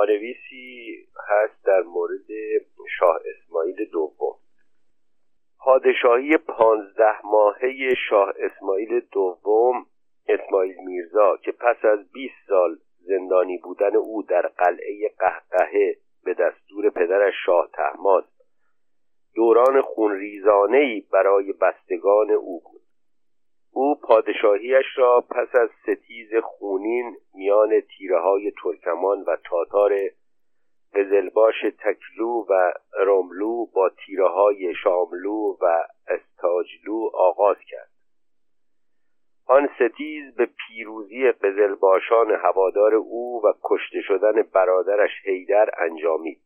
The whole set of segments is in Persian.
پانویسی هست در مورد شاه اسماعیل دوم. پادشاهی پانزده ماهه شاه اسماعیل دوم اسماعیل میرزا که پس از 20 سال زندانی بودن او در قلعه قهقهه به دستور پدرش شاه تحماس دوران خونریزانهای برای بستگان او بود. او پادشاهیش را پس از ستیز خونین میان تیره های ترکمان و تاتار قزلباش تکلو و رملو با تیره های شاملو و استاجلو آغاز کرد. آن ستیز به پیروزی قزلباشان هوادار او و کشته شدن برادرش حیدر انجامید.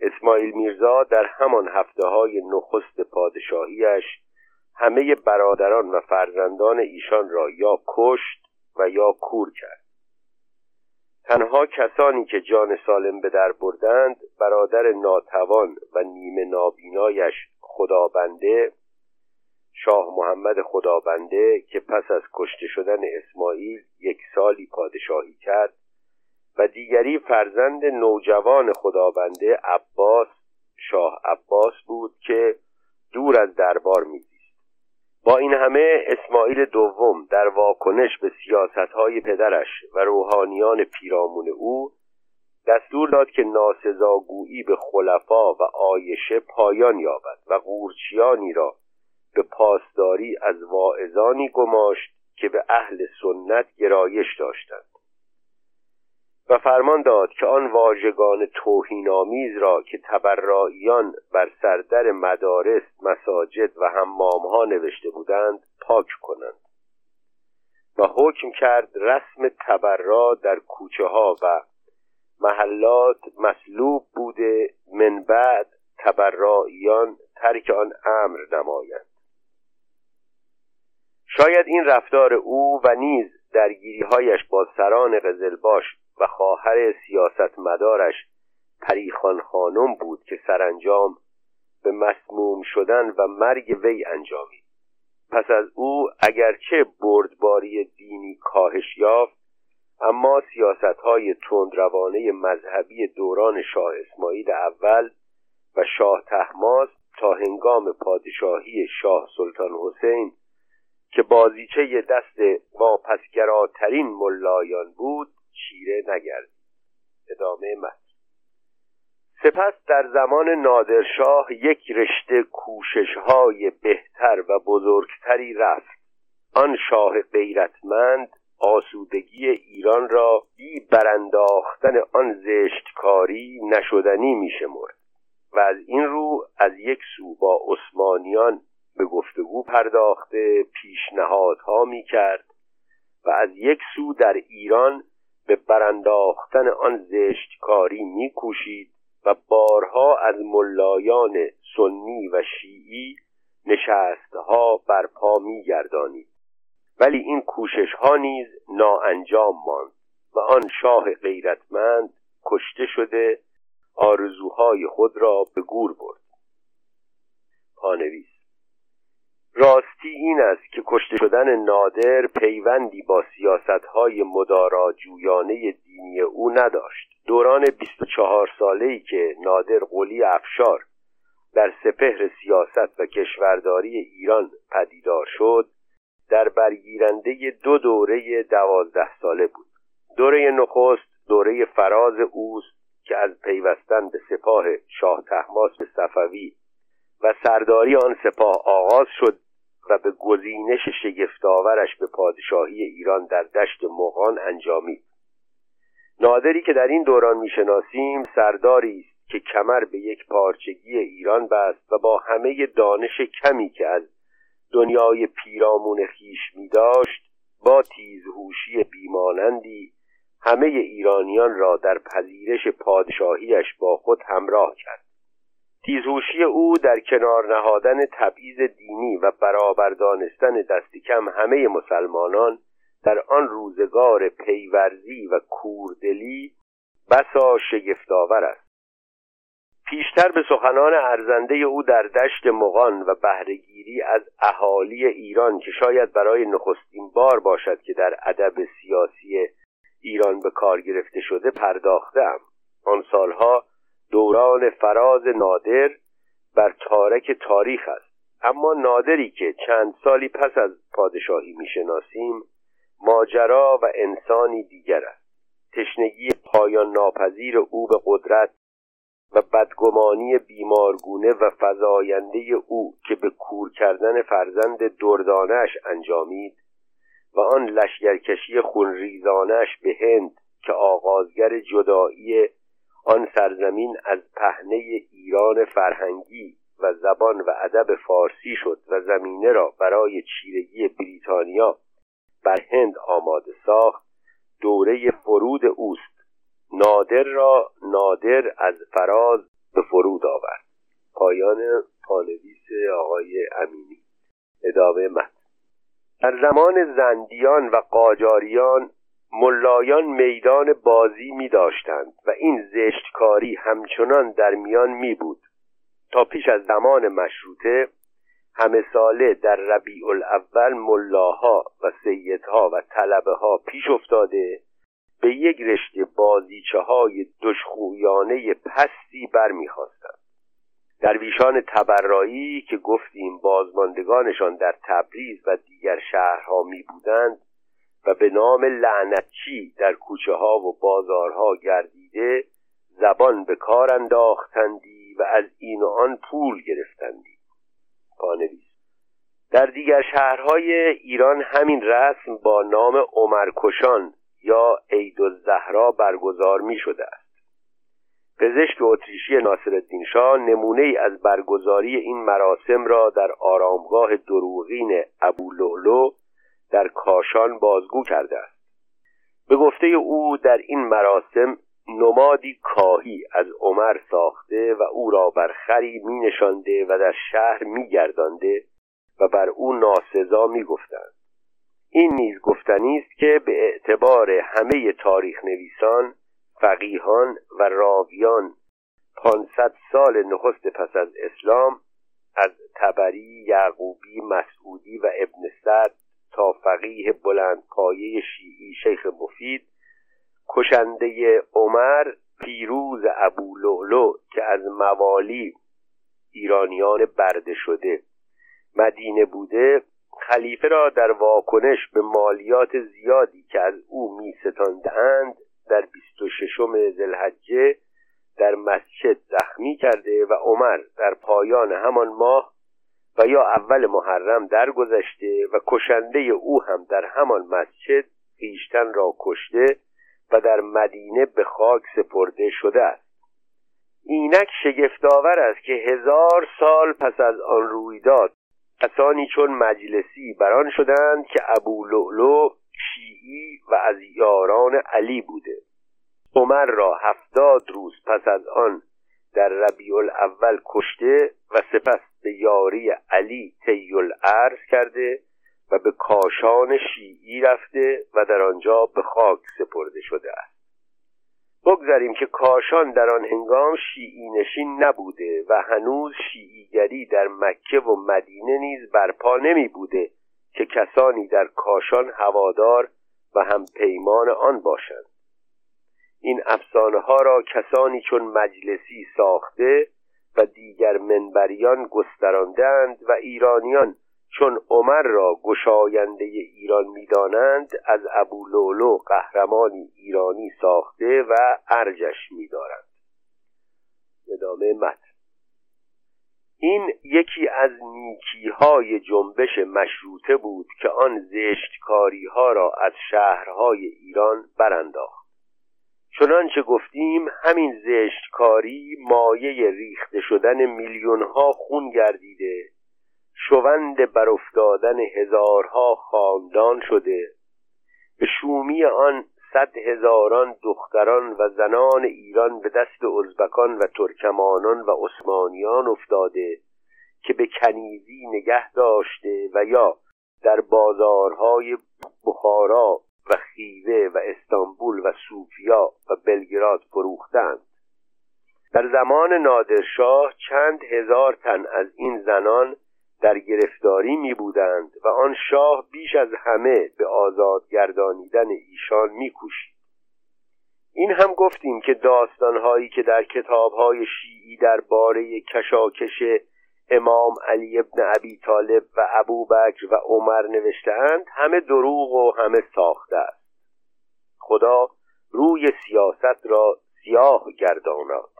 اسماعیل میرزا در همان هفته های نخست پادشاهیش همه برادران و فرزندان ایشان را یا کشت و یا کور کرد. تنها کسانی که جان سالم به در بردند برادر ناتوان و نیمه نابینایش خدابنده شاه محمد خدابنده که پس از کشته شدن اسماعیل یک سالی پادشاهی کرد و دیگری فرزند نوجوان خدابنده عباس شاه عباس بود که دور از دربار میزیست با این همه اسماعیل دوم در واکنش به سیاستهای پدرش و روحانیان پیرامون او دستور داد که ناسزاگویی به خلفا و آیشه پایان یابد و قورچیانی را به پاسداری از واعظانی گماشت که به اهل سنت گرایش داشتند. و فرمان داد که آن واژگان توهینآمیز را که تبراییان بر سردر مدارس مساجد و حمامها نوشته بودند پاک کنند و حکم کرد رسم تبرا در کوچه ها و محلات مسلوب بوده من بعد تبراییان ترک آن امر نمایند. شاید این رفتار او و نیز درگیریهایش با سران قزلباش و خواهر سیاستمدارش پریخان خانم بود که سرانجام به مسموم شدن و مرگ وی انجامید. پس از او اگرچه بردباری دینی کاهش یافت اما سیاست های تندروانه مذهبی دوران شاه اسماعیل اول و شاه تحماس تا هنگام پادشاهی شاه سلطان حسین که بازیچه دست واپسگراترین ملایان بود چیره نگردید ادامه متن. سپس در زمان نادرشاه یک رشته کوشش های بهتر و بزرگتری رفت. آن شاه غیرتمند آسودگی ایران را بی برانداختن آن زشتکاری نشدنی میشمرد و از این رو از یک سو با عثمانیان به گفتگو پرداخته پیشنهادها می‌کرد و از یک سو در ایران به برانداختن آن زشتکاری میکوشید و بارها از ملایان سنی و شیعی نشستها برپا میگردانید. ولی این کوشش ها نیز ناانجام ماند و آن شاه غیرتمند کشته شده آرزوهای خود را به گور برد. پانویس راستی این است که کشته شدن نادر پیوندی با سیاستهای مدارا جویانه دینی او نداشت. دوران 24 ساله‌ای که نادر قلی افشار در سپهر سیاست و کشورداری ایران پدیدار شد در برگیرنده دو دوره دوازده ساله بود. دوره نخست دوره فراز اوست که از پیوستن به سپاه شاه تحماس صفوی و سرداری آن سپاه آغاز شد. و به گزینش شگفتآورش به پادشاهی ایران در دشت مغان انجامید. نادری که در این دوران می‌شناسیم سرداری است که کمر به یک پارچگی ایران بست و با همه دانش کمی که از دنیای پیرامون خیش می داشت با تیزهوشی بیمانندی همه ایرانیان را در پذیرش پادشاهیش با خود همراه کرد. تیزهوشی او در کنار نهادن تبعیض دینی و برابر دانستن دست کم همه مسلمانان در آن روزگار پیورزی و کوردلی بسا شگفتآور است. پیشتر به سخنان ارزنده او در دشت مغان و بهرهگیری از اهالی ایران که شاید برای نخستین بار باشد که در ادب سیاسی ایران به کار گرفته شده پرداختم آن سالها دوران فراز نادر بر تارک تاریخ است. اما نادری که چند سالی پس از پادشاهی می‌شناسیم ماجرا و انسانی دیگر است. تشنگی پایان ناپذیر او به قدرت و بدگمانی بیمارگونه و فضاینده او که به کور کردن فرزند دردانش انجامید و آن لشگرکشی خونریزانش به هند که آغازگر جدایی آن سرزمین از پهنه ایران فرهنگی و زبان و ادب فارسی شد و زمینه را برای چیرگی بریتانیا بر هند آماده ساخت. دوره فرود اوست. نادر را نادر از فراز به فرود آورد. پایان پانویس آقای امینی. ادامه متن. در زمان زندیان و قاجاریان ملایان میدان بازی می داشتند و این زشتکاری همچنان در میان می بود تا پیش از زمان مشروطه همه ساله در ربیع الاول ملاها و سیدها و طلبه ها پیش افتاده به یک رشته بازیچه های دشخویانه پستی برمیخواستند. درویشان تبرایی که گفتیم بازماندگانشان در تبریز و دیگر شهرها می بودند و به نام لعنتچی در کوچه ها و بازارها گردیده زبان به کار انداختندی و از این و آن پول گرفتندی. پانویس در دیگر شهرهای ایران همین رسم با نام عمرکشان یا عید الزهرا برگزار می شده است. پزشک اتریشی ناصرالدین شاه نمونه ای از برگزاری این مراسم را در آرامگاه دروغین ابو لولو در کاشان بازگو کرده است به گفته او در این مراسم نمادی کاهی از عمر ساخته و او را بر خری می نشانده و در شهر می گردانده و بر او ناسزا می گفتند. این نیز گفتنی است که به اعتبار همه تاریخ نویسان فقیهان و راویان پانصد سال نخست پس از اسلام از تبری یعقوبی مسعودی و ابن سعد تا فقیه بلند پایه شیعی شیخ مفید کشنده عمر پیروز ابو لولو که از موالی ایرانیان برده شده مدینه بوده خلیفه را در واکنش به مالیات زیادی که از او می ستاندند در بیست و ششم زلحجه در مسجد زخمی کرده و عمر در پایان همان ماه و یا اول محرم درگذشته و کشنده او هم در همان مسجد خیشتن را کشته و در مدینه به خاک سپرده شده است. اینک شگفتآور است که هزار سال پس از آن رویداد کسانی چون مجلسی بران شدند که ابو لؤلؤ شیعی و از یاران علی بوده. عمر را هفتاد روز پس از آن در ربیع الاول کشته و سپس به یاری علی طی الارض کرده و به کاشان شیعی رفته و در آنجا به خاک سپرده شده است. بگذاریم که کاشان در آن هنگام شیعی نشین نبوده و هنوز شیعیگری در مکه و مدینه نیز برپا نمی بوده که کسانی در کاشان هوادار و هم پیمان آن باشند. این افسانه ها را کسانی چون مجلسی ساخته و دیگر منبریان گستراندند و ایرانیان چون عمر را گشاینده ایران می‌دانند از ابو لولو قهرمانی ایرانی ساخته و ارجش میدارند. ادامه متن. این یکی از نیکی های جنبش مشروطه بود که آن زشتکاری ها را از شهرهای ایران برانداخت. چنانچه گفتیم همین زشتکاری مایه ریخته شدن میلیون ها خون گردیده شوند برافتادن هزارها خاندان شده. به شومی آن صد هزاران دختران و زنان ایران به دست ازبکان و ترکمانان و عثمانیان افتاده که به کنیزی نگه داشته و یا در بازارهای بخارا و خیوه و استانبول و سوفیا و بلگراد فروختند در زمان نادرشاه چند هزار تن از این زنان در گرفتاری می بودند و آن شاه بیش از همه به آزاد گردانیدن ایشان می کوشید. این هم گفتیم که داستانهایی که در کتابهای شیعی درباره کشاکش امام علی ابن ابی طالب و ابو بکر و عمر نوشتهاند همه دروغ و همه ساخته است. خدا روی سیاست را سیاه گرداناد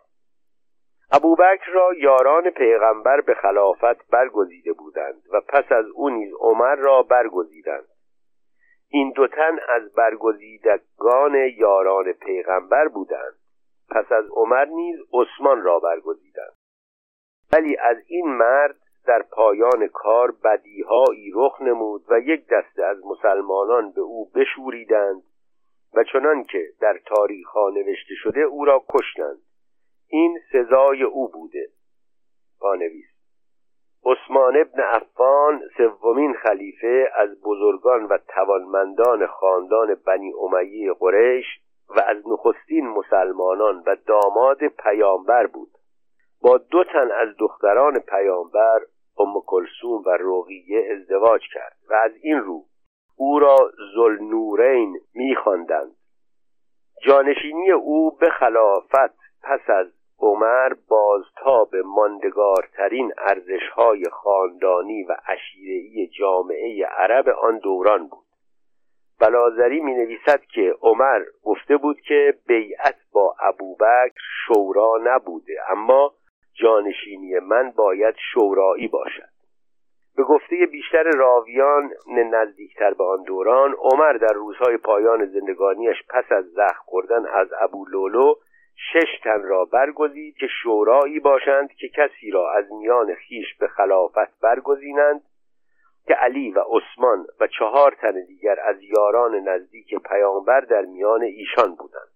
ابوبکر را یاران پیغمبر به خلافت برگزیده بودند و پس از او نیز عمر را برگزیدند. این دو تن از برگزیدگان یاران پیغمبر بودند. پس از عمر نیز عثمان را برگزیدند. ولی از این مرد در پایان کار بدیهایی رخ نمود و یک دسته از مسلمانان به او بشوریدند و چنان که در تاریخ ها نوشته شده او را کشتند. این سزای او بوده. پانویس عثمان ابن عفان سومین خلیفه از بزرگان و توانمندان خاندان بنی امیه قریش و از نخستین مسلمانان و داماد پیامبر بود. با دو تن از دختران پیامبر ام کلسوم و رقیه ازدواج کرد و از این رو او را زلنورین میخواندند. جانشینی او به خلافت پس از عمر بازتاب ماندگارترین ارزشهای خاندانی و عشیرهای جامعه عرب آن دوران بود. بلازری می نویسد که عمر گفته بود که بیعت با ابوبکر شورا نبوده اما جانشینی من باید شورایی باشد. به گفته بیشتر راویان نزدیکتر به آن دوران عمر در روزهای پایان زندگانیش پس از زخم خوردن از ابو لولو شش تن را برگزید که شورایی باشند که کسی را از میان خیش به خلافت برگزینند که علی و عثمان و چهار تن دیگر از یاران نزدیک پیامبر در میان ایشان بودند.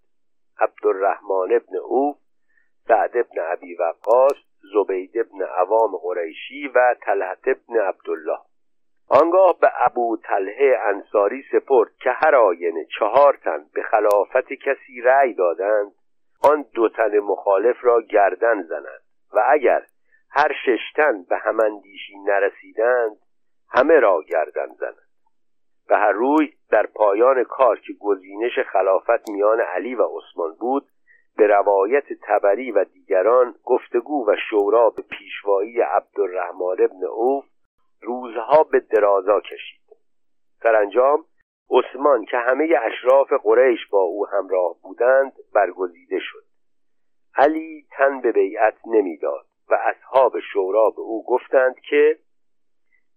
عبدالرحمن ابن اوف سعد ابن ابی وقاص زبید ابن عوام قریشی و طلحت ابن عبدالله. آنگاه به ابو طلحه انصاری سپرد که هر آینه چهار تن به خلافت کسی رأی دادند آن دو تن مخالف را گردن زنند و اگر هر ششتن به هماندیشی نرسیدند همه را گردن زنند. به هر روی در پایان کار که گزینش خلافت میان علی و عثمان بود به روایت تبری و دیگران گفتگو و شورا به پیشوایی عبدالرحمن ابن اوف روزها به درازا کشید. سرانجام عثمان که همه اشراف قریش با او همراه بودند برگزیده شد. علی تن به بیعت نمی‌داد و اصحاب شورا به او گفتند که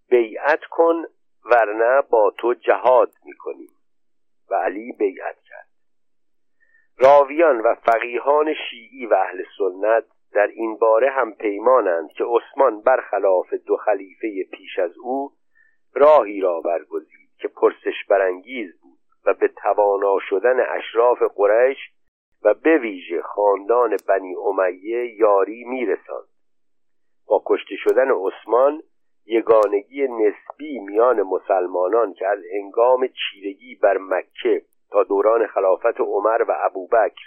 بیعت کن ورنه با تو جهاد می‌کنیم. و علی بیعت کرد. راویان و فقیهان شیعی و اهل سنت در این باره هم پیمانند که عثمان برخلاف دو خلیفه پیش از او راهی را برگزید که پرسش برانگیز بود و به توانا شدن اشراف قریش و به ویژه خاندان بنی امیه یاری میرساند. با کشته شدن عثمان یگانگی نسبی میان مسلمانان که از هنگام چیرگی بر مکه تا دوران خلافت عمر و ابوبکر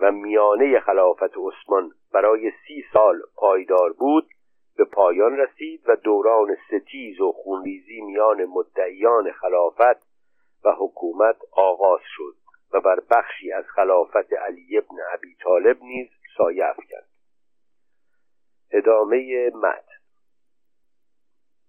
و میانه خلافت عثمان برای سی سال پایدار بود به پایان رسید و دوران ستیز و خونریزی میان مدعیان خلافت و حکومت آغاز شد و بر بخشی از خلافت علی ابن ابی طالب نیز سایه افکند. ادامه متن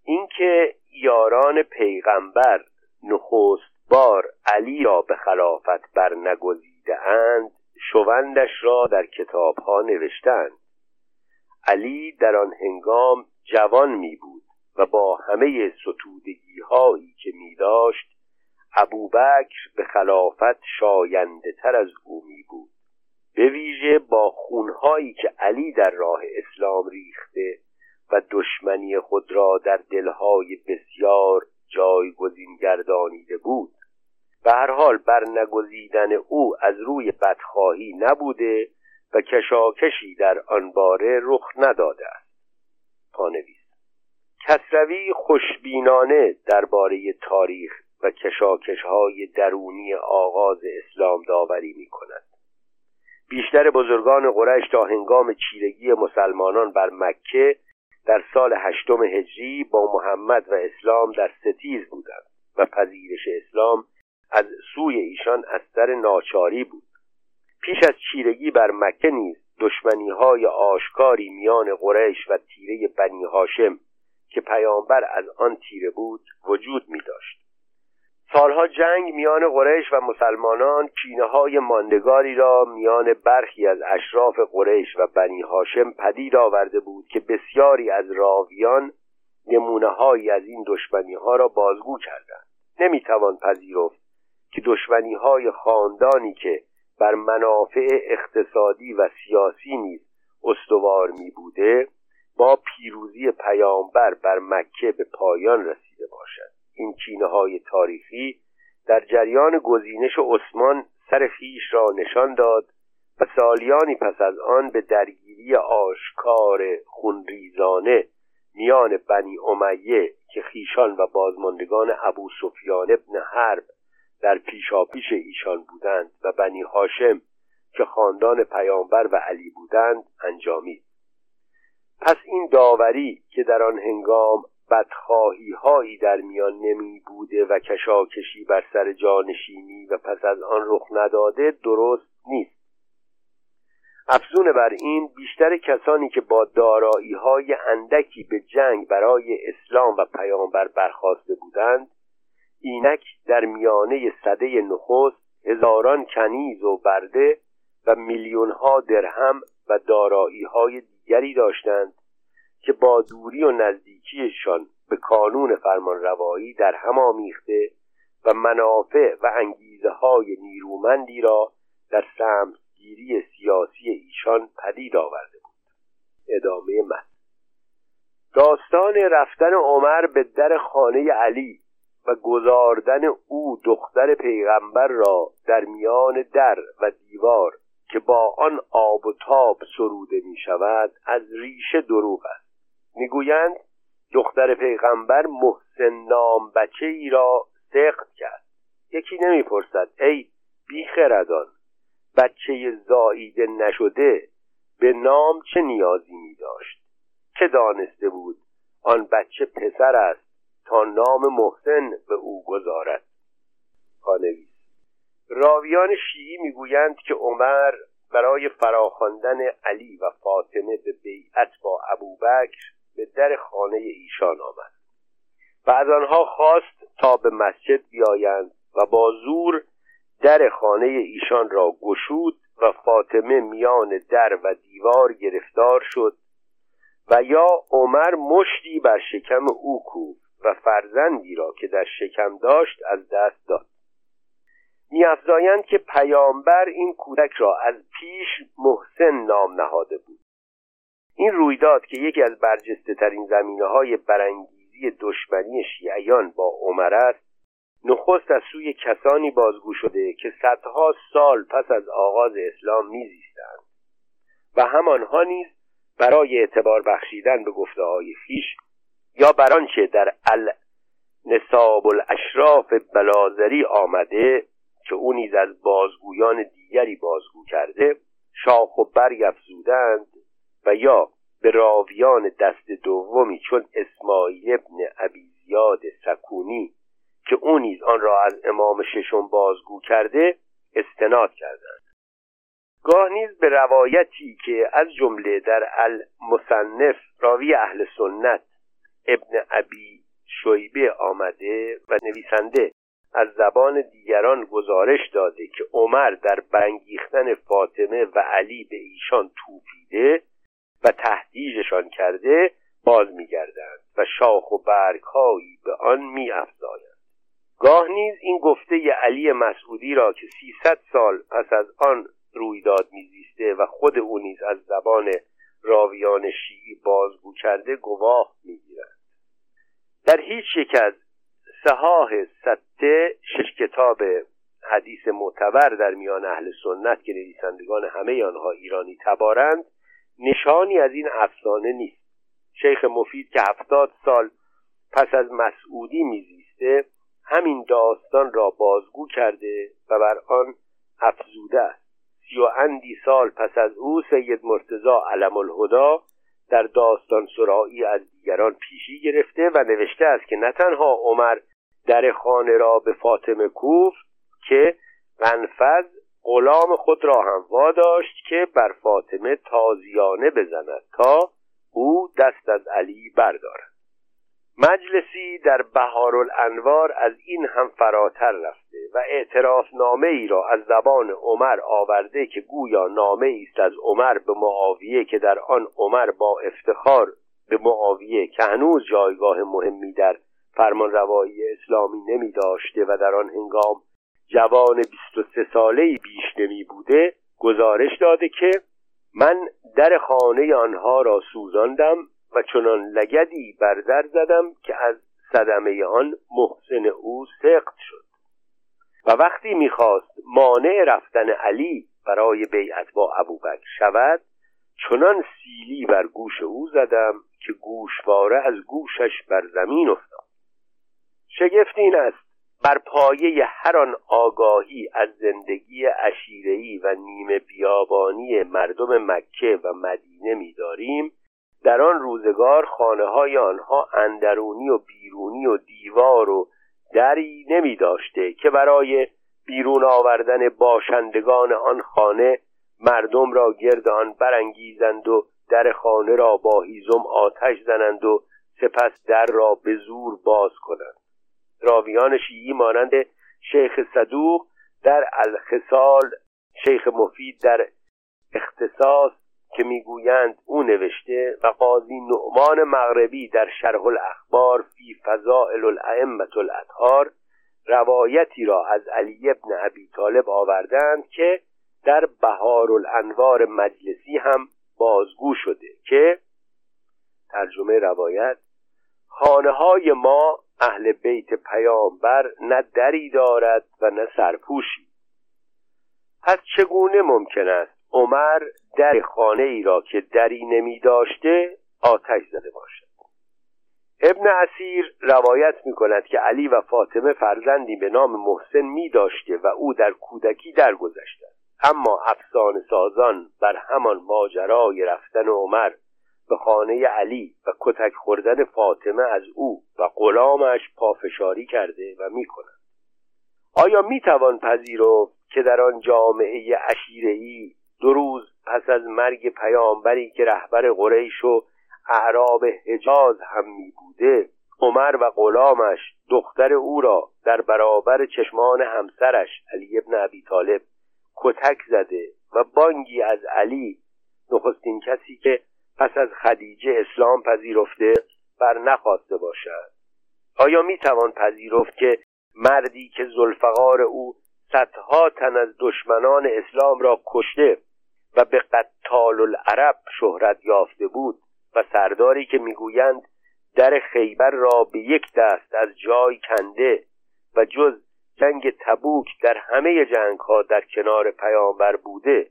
اینکه یاران پیغمبر نخست بار علی را به خلافت برنگزیده اند شوندش را در کتاب ها نوشتند علی در آن هنگام جوان می بود و با همه ستودگی هایی که می داشت ابوبکر به خلافت شاینده تر از او می بود به ویژه با خونهایی که علی در راه اسلام ریخته و دشمنی خود را در دلهای بسیار جایگزین گردانیده بود به هر حال برنگزیدن او از روی بدخواهی نبوده و کشاکشی در آن باره رخ نداده است. پانویس کسروی خوشبینانه درباره تاریخ و کشاکش های درونی آغاز اسلام داوری می کند بیشتر بزرگان قریش تا هنگام چیرگی مسلمانان بر مکه در سال هشتم هجری با محمد و اسلام در ستیز بودند و پذیرش اسلام از سوی ایشان از سر ناچاری بود. پیش از چیرگی بر مکه نیز دشمنی های آشکاری میان قریش و تیره بنی هاشم که پیامبر از آن تیره بود وجود می داشت سالها جنگ میان قریش و مسلمانان کینه های ماندگاری را میان برخی از اشراف قریش و بنی هاشم پدید آورده بود که بسیاری از راویان نمونه از این دشمنی ها را بازگو کردند. نمی‌توان پذیرفت که دشمنی های خاندانی که بر منافع اقتصادی و سیاسی نیز استوار می بوده با پیروزی پیامبر بر مکه به پایان رسیده باشد. این کینه های تاریخی در جریان گزینش عثمان سر خیش را نشان داد و سالیانی پس از آن به درگیری آشکار خونریزانه میان بنی امیه که خیشان و بازماندگان ابو سفیان ابن حرب در پیشاپیش ایشان بودند و بنی هاشم که خاندان پیامبر و علی بودند انجامید پس این داوری که در آن هنگام بدخواهی هایی در میان نمی بوده و کشاکشی بر سر جانشینی و پس از آن رخ نداده درست نیست. افزون بر این بیشتر کسانی که با دارایی های اندکی به جنگ برای اسلام و پیامبر برخواسته بودند اینک در میانه صده نخست هزاران کنیز و برده و میلیون ها درهم و دارایی های دیگری داشتند که با دوری و نزدیکیشان به کانون فرمان روایی در هم آمیخته و منافع و انگیزه های نیرومندی را در سمتگیری سیاسی ایشان پدید آورده بود. ادامه من داستان رفتن عمر به در خانه علی و گذاردن او دختر پیغمبر را در میان در و دیوار که با آن آب و تاب سروده می شود از ریشه دروغ است. می‌گویند دختر پیغمبر محسن نام بچه ای را سخت کرد. یکی نمی‌پرسد ای بیخردان بچه زاییده نشده به نام چه نیازی می داشت چه دانسته بود آن بچه پسر است؟ نام محسن به او گذارد. پانویس راویان شیعی می‌گویند که عمر برای فراخواندن علی و فاطمه به بیعت با ابوبکر به در خانه ایشان آمد. و از آنها خواست تا به مسجد بیایند و با زور در خانه ایشان را گشود و فاطمه میان در و دیوار گرفتار شد و یا عمر مشتی بر شکم او کوفت. و فرزندی را که در شکم داشت از دست داد. میافزایند که پیامبر این کودک را از پیش محسن نام نهاده بود. این رویداد که یکی از برجسته ترین زمینه های برانگیزی دشمنی شیعیان با عمر است نخست از سوی کسانی بازگو شده که صدها سال پس از آغاز اسلام میزیستند. و همانها نیز برای اعتبار بخشیدن به گفته های خیش یا بر آنچه در نصاب الاشراف بلازری آمده که او نیز از بازگویان دیگری بازگو کرده شاخ و برگ افزودند و یا به راویان دست دومی چون اسماعیل ابن زیاد سکونی که او نیز آن را از امام ششم بازگو کرده استناد کردند. گاه نیز به روایتی که از جمله در المصنف راوی اهل سنت ابن ابی شیبه آمده و نویسنده. از زبان دیگران گزارش داده که عمر در برانگیختن فاطمه و علی به ایشان توپیده و تهدیدشان کرده باز میگردند و شاخ و برگهایی به آن میافزایند. گاه نیز این گفته علی مسعودی را که سیصد سال پس از آن رویداد میزیسته و خود او نیز از زبان راویان شیعی بازگو کرده گواه می‌گیرند. در هیچ یک از سهاه سته شش کتاب حدیث معتبر در میان اهل سنت که نویسندگان همه آنها ایرانی تبارند نشانی از این افسانه نیست. شیخ مفید که هفتاد سال پس از مسعودی میزیسته همین داستان را بازگو کرده و بر آن افزوده است. سی و اندی سال پس از او سید مرتزا علم الهدا در داستان سرایی از دیگران پیشی گرفته و نوشته است که نه تنها عمر در خانه را به فاطمه کوفت که قنفذ غلام خود را هم واداشت که بر فاطمه تازیانه بزند تا او دست از علی بردارد. مجلسی در بهارالانوار از این هم فراتر رفته و اعتراف نامه ای را از زبان عمر آورده که گویا نامه است از عمر به معاویه که در آن عمر با افتخار به معاویه که هنوز جایگاه مهمی در فرمان روایی اسلامی نمی داشته و در آن هنگام جوان 23 ساله بیش نمی بوده گزارش داده که من در خانه آنها را سوزاندم و چنان لگدی بر در زدم که از صدمه آن محسن او سقط شد. و وقتی می‌خواست مانع رفتن علی برای بیعت با ابوبکر شود چنان سیلی بر گوش او زدم که گوشواره از گوشش بر زمین افتاد. شگفت این است بر پایه هر آن آگاهی از زندگی عشیره‌ای و نیمه بیابانی مردم مکه و مدینه می‌داریم در آن روزگار خانه های آنها اندرونی و بیرونی و دیوار و دری نمی داشته که برای بیرون آوردن باشندگان آن خانه مردم را گرد آن برانگیزند و در خانه را با هیزم آتش زنند و سپس در را به زور باز کنند. راویان شیعی مانند شیخ صدوق در الخصال شیخ مفید در اختصاص که می‌گویند او نوشته و قاضی نعمان مغربی در شرح الاخبار فی فضائل الائمه الاطهار روایتی را از علی ابن ابی طالب آوردند که در بهار الانوار مجلسی هم بازگو شده که ترجمه روایت خانه های ما اهل بیت پیامبر نه دری دارد و نه سرپوشی. پس چگونه ممکن است عمر در خانه ای را که دری نمی داشته آتش زده باشد. ابن اسیر روایت می کند که علی و فاطمه فرزندی به نام محسن می داشته و او در کودکی درگذشته. اما افسانه سازان بر همان ماجرای رفتن عمر به خانه علی و کتک خوردن فاطمه از او و غلامش پافشاری کرده و می کند آیا می توان پذیرفت که در آن جامعه ای دو روز پس از مرگ پیامبری که رهبر قریش و اعراب حجاز هم می بوده عمر و غلامش دختر او را در برابر چشمان همسرش علی ابن ابی طالب کتک زده و بانگی از علی نخستین کسی که پس از خدیجه اسلام پذیرفته بر نخواسته باشد. آیا می توان پذیرفت که مردی که زلفقار او صدها تن از دشمنان اسلام را کشته و به قتال العرب شهرت یافته بود و سرداری که می‌گویند در خیبر را به یک دست از جای کنده و جز جنگ تبوک در همه جنگ ها در کنار پیامبر بوده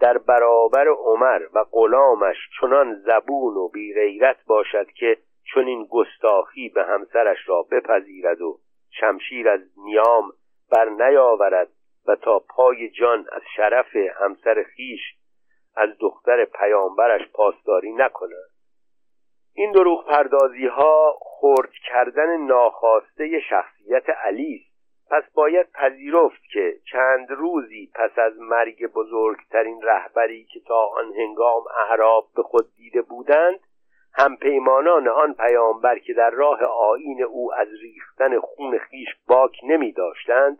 در برابر عمر و غلامش چنان زبون و بیغیرت باشد که چنین گستاخی به همسرش را بپذیرد و شمشیر از نیام بر نیاورد و تا پای جان از شرف همسر خیش از دختر پیامبرش پاسداری نکند این دروغ پردازی ها خرد کردن ناخواسته شخصیت علی است. پس باید پذیرفت که چند روزی پس از مرگ بزرگترین رهبری که تا آن هنگام اعراب به خود دیده بودند همپیمانان آن پیامبر که در راه آین او از ریختن خون خیش باک نمی داشتند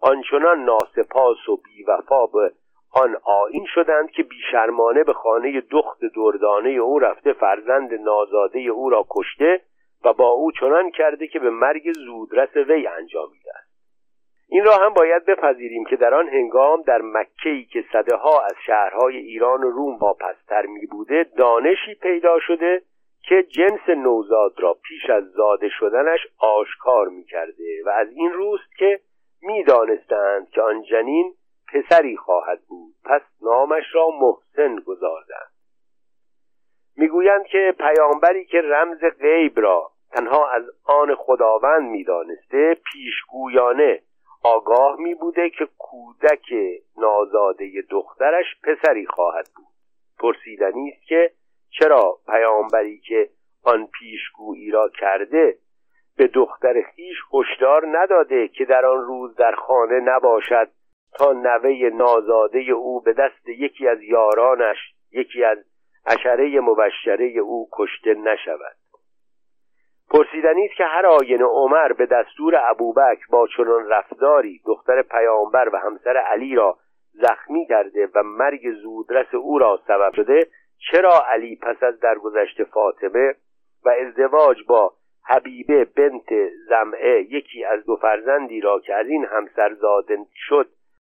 آنچنان ناسپاس و بیوفا به آن آین شدند که بیشرمانه به خانه دخت دردانه او رفته فرزند نازاده او را کشته و با او چنان کرده که به مرگ زودرس وی انجامیده است این را هم باید بپذیریم که در آن هنگام در مکه ای که صده ها از شهرهای ایران و روم واپستر می بوده دانشی پیدا شده که جنس نوزاد را پیش از زاده شدنش آشکار می کرده و از این روست که می دانستند که آن جنین پسری خواهد بود. پس نامش را محسن گذاردند می‌گویند که پیامبری که رمز غیب را تنها از آن خداوند می‌دانسته پیشگویانه آگاه می بوده که کودک نازاده دخترش پسری خواهد بود. پرسیدنی است که چرا پیامبری که آن پیشگویی را کرده به دختر خیش هشدار نداده که در آن روز در خانه نباشد؟ تا نوه نازاده او به دست یکی از یارانش یکی از اشره مبشره او کشته نشود. پرسیدنی که هر آینه عمر به دستور ابوبکر با چنان رفتاری دختر پیامبر و همسر علی را زخمی کرده و مرگ زودرس او را سبب شده چرا علی پس از درگذشت فاطمه و ازدواج با حبیبه بنت زمعه یکی از دو فرزندی را که از این همسر زاده شد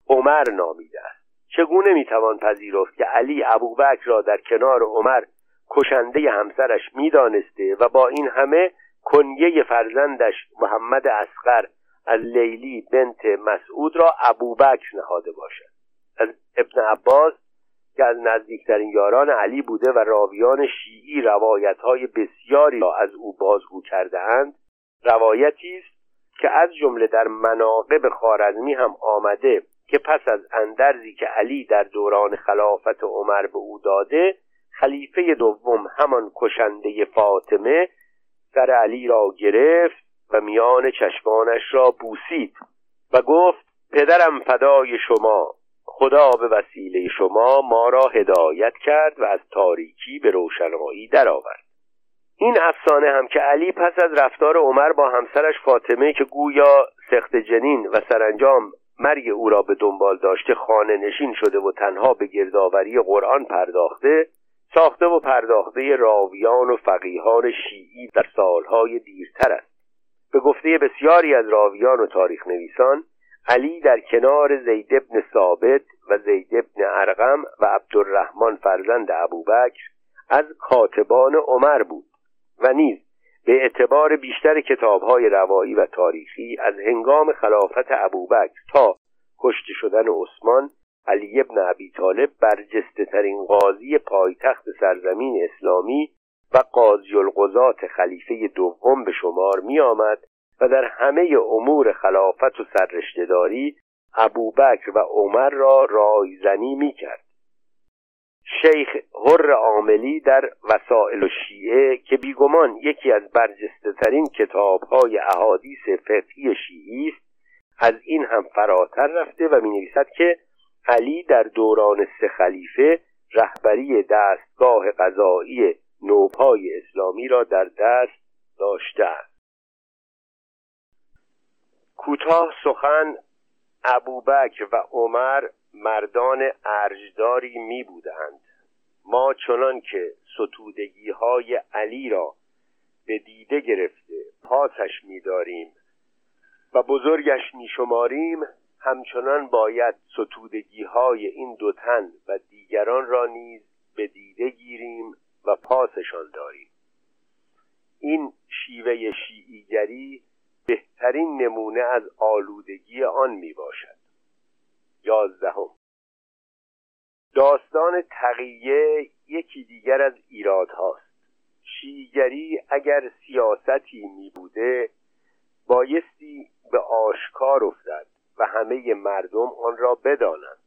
عمر نامیده است. چگونه می‌توان پذیرفت که علی ابوبکر را در کنار عمر کشنده همسرش می‌دانسته و با این همه کنیه فرزندش محمد اسقر از لیلی بنت مسعود را ابوبکر نهاده باشد. از ابن عباس که از نزدیکترین یاران علی بوده و راویان شیعی روایت های بسیاری را از او بازگو کرده اند روایتی است که از جمله در مناقب خارزمی هم آمده که پس از اندرزی که علی در دوران خلافت عمر به او داده خلیفه دوم همان کشنده فاطمه سر علی را گرفت و میان چشمانش را بوسید و گفت پدرم فدای شما خدا به وسیله شما ما را هدایت کرد و از تاریکی به روشنایی درآورد. این افسانه هم که علی پس از رفتار عمر با همسرش فاطمه که گویا سخت جنین و سرانجام مرگ او را به دنبال داشته خانه نشین شده و تنها به گردآوری قرآن پرداخته ساخته و پرداخته راویان و فقیهان شیعی در سالهای دیرتر است. به گفته بسیاری از راویان و تاریخ نویسان علی در کنار زید ابن ثابت و زید ابن ارقم و عبدالرحمن فرزند ابوبکر از کاتبان عمر بود و نیز به اعتبار بیشتر کتابهای روایی و تاریخی از هنگام خلافت ابوبکر تا کشته شدن عثمان علی ابن ابی طالب برجسته ترین قاضی پایتخت سرزمین اسلامی و قاضی القضات خلیفه دوم به شمار می آمد و در همه امور خلافت و سررشتهداری ابوبکر و عمر را رایزنی می کرد شیخ هر عاملی در وسائل و شیعه که بیگمان یکی از برجسته ترین کتاب های احادیث فقهی شیعی است از این هم فراتر رفته و می نویسد که علی در دوران سه خلیفه رهبری دستگاه قضایی نوپای اسلامی را در دست داشته است. کوتاه سخن ابوبکر و عمر مردان ارجداری می بودند. ما چنان که ستودگی های علی را به دیده گرفته پاسش می داریم و بزرگش می شماریم همچنان باید ستودگی های این دو تن و دیگران را نیز به دیده گیریم و پاسشان داریم. این شیوه شیعیگری بهترین نمونه از آلودگی آن می باشد. یازدهم. داستان تقیه یکی دیگر از ایراد هاست شیعیگری اگر سیاستی می بوده بایستی به آشکار افتد و همه مردم آن را بدانند.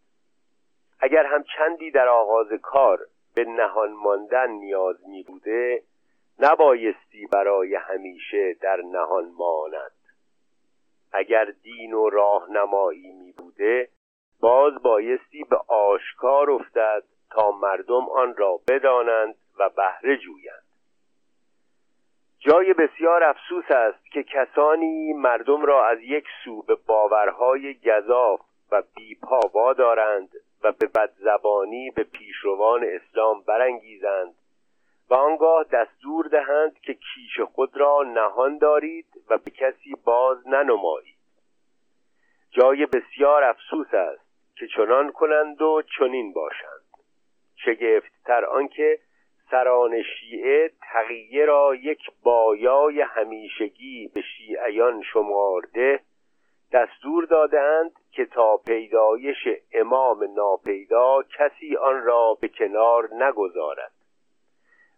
اگر هم چندی در آغاز کار به نهان ماندن نیاز می بوده نبایستی برای همیشه در نهان ماند. اگر دین و راهنمایی می بوده باز بایستی به آشکار افتد تا مردم آن را بدانند و بهره جویند. جای بسیار افسوس است که کسانی مردم را از یک سو به باورهای گذاف و بیپا دارند و به بدزبانی به پیشروان اسلام برانگیزند و آنگاه دستور دهند که کیش خود را نهان دارید و به کسی باز ننمایید. جای بسیار افسوس است که چنان کنند و چنین باشند. شگفتتر آنکه سران شیعه تقیه را یک بایای همیشگی به شیعیان شمارده دستور دادهاند که تا پیدایش امام ناپیدا کسی آن را به کنار نگذارد.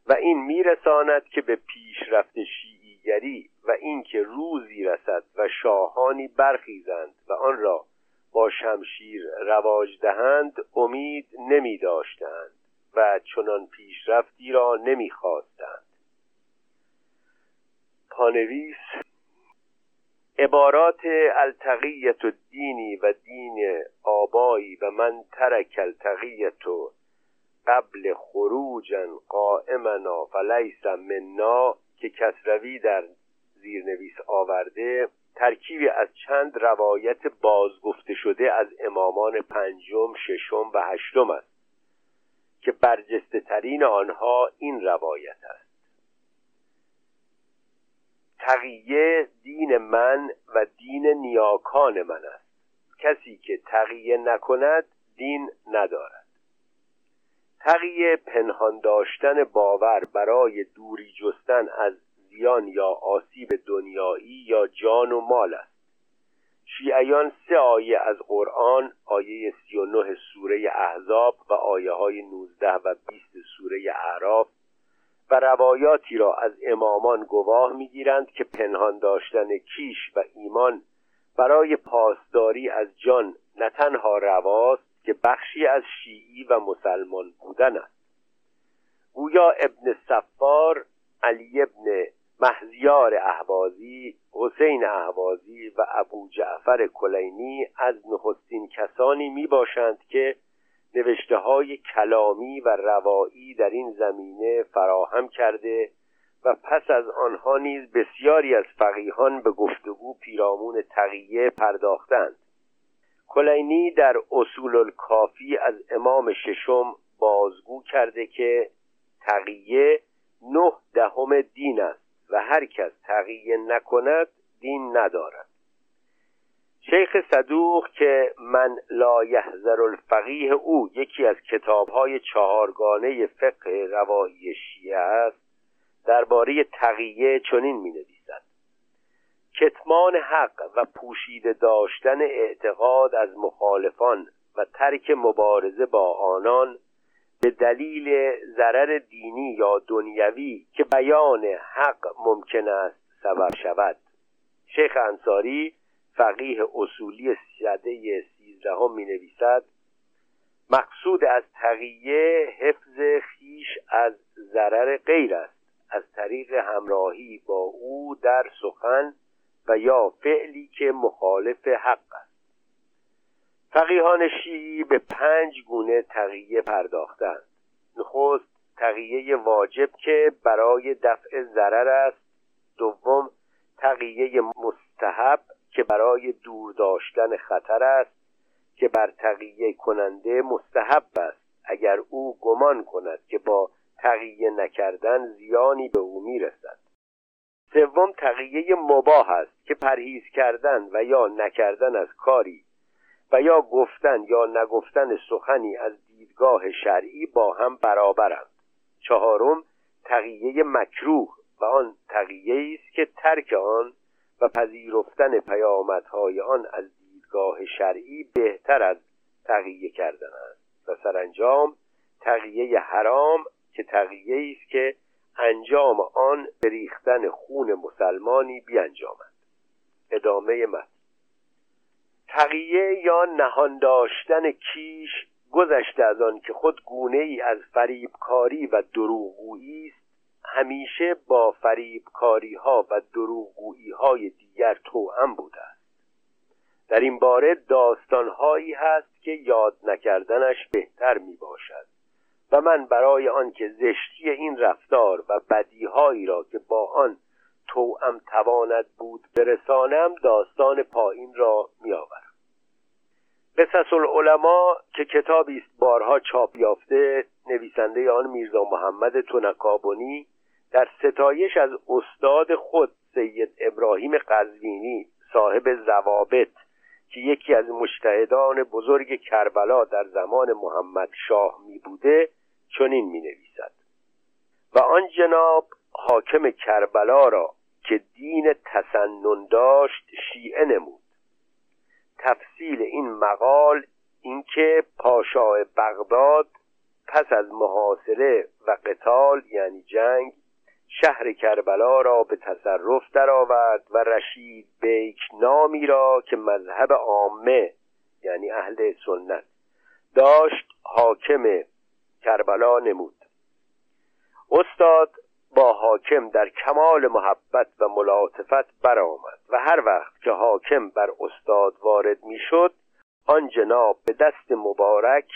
و این میرساند که به پیشرفت شیعیگری و اینکه روزی رسد و شاهانی برخیزند و آن را با شمشیر رواج دهند امید نمی داشتند و چنان پیشرفتی را نمی‌خواستند پانویس عبارات التقیت و دینی و دین آبایی و من ترک التقیت و قبل خروجا قائمنا فلیس منا که کسروی در زیرنویس آورده ترکیبی از چند روایت بازگفته شده از امامان پنجم، ششم و هشتم است که برجسته ترین آنها این روایت است. تقیه دین من و دین نیاکان من است. کسی که تقیه نکند دین ندارد. تقیه پنهان داشتن باور برای دوری جستن از زیان یا آسیب دنیایی یا جان و مال است. شیعیان سه آیه از قرآن آیه 39 سوره احزاب و آیه های 19 و 20 سوره اعراف و روایاتی را از امامان گواه می‌گیرند که پنهان داشتن کیش و ایمان برای پاسداری از جان نه تنها رواست که بخشی از شیعی و مسلمان بودن است. گویا ابن صفار علی ابن محزیار احوازی حسین احوازی و ابو جعفر کلینی از نخستین کسانی می باشند که نوشته های کلامی و روایی در این زمینه فراهم کرده و پس از آنها نیز بسیاری از فقیهان به گفتگو پیرامون تقیه پرداختند. کلینی در اصول الکافی از امام ششم بازگو کرده که تقیه نه دهم دین است. و هر کس تقیه نکند دین ندارد. شیخ صدوق که من لا یحذر الفقیه او یکی از کتابهای چهارگانه فقه روایی شیعه است درباره تقیه چنین می نویسد کتمان حق و پوشیده داشتن اعتقاد از مخالفان و ترک مبارزه با آنان به دلیل ضرر دینی یا دنیوی که بیان حق ممکن است سبب شود. شیخ انصاری فقیه اصولی سده سیزدهم می نویسد مقصود از تقیه حفظ خیش از ضرر غیر است. از طریق همراهی با او در سخن و یا فعلی که مخالف حق است. فقیهان شیعی به پنج گونه تقیه پرداختند. نخست تقیه واجب که برای دفع ضرر است. دوم تقیه مستحب که برای دور داشتن خطر است که بر تقیه کننده مستحب است. اگر او گمان کند که با تقیه نکردن زیانی به او می‌رسد. سوم تقیه مباه است که پرهیز کردن و یا نکردن از کاری و یا گفتن یا نگفتن سخنی از دیدگاه شرعی با هم برابرند. چهارم تقیه مکروه و آن تقیه است که ترک آن و پذیرفتن پیامدهای آن از دیدگاه شرعی بهتر از تقیه کردن است. و سرانجام تقیه حرام که تقیه است که انجام آن به ریختن خون مسلمانی بیانجامد. ادامه متن تقیه یا نهان داشتن کیش گذشته از آن که خود گونه ای از فریبکاری و دروغگویی است همیشه با فریبکاری ها و دروغگویی های دیگر توأم بوده است. در این باره داستانهایی هست که یاد نکردنش بهتر می باشد و من برای آنکه زشتی این رفتار و بدیهایی را که با آن توأم تواند بود برسانم داستان پایین را میآورم قصص العلماء که کتابی است بارها چاپ یافته نویسنده آن میرزا محمد تونکابونی در ستایش از استاد خود سید ابراهیم قزوینی صاحب زوابط که یکی از مشتهدان بزرگ کربلا در زمان محمد شاه می بوده چنین می نویسد. و آن جناب حاکم کربلا را که دین تسنن داشت شیعه نمود. تفصیل این مقال اینکه پاشا بغداد پس از محاصره و قتال یعنی جنگ شهر کربلا را به تصرف درآورد و رشید بیک نامی را که مذهب عامه یعنی اهل سنت داشت حاکم کربلا نمود. استاد با حاکم در کمال محبت و ملاطفت برآمد و هر وقت که حاکم بر استاد وارد می‌شد آن جناب به دست مبارک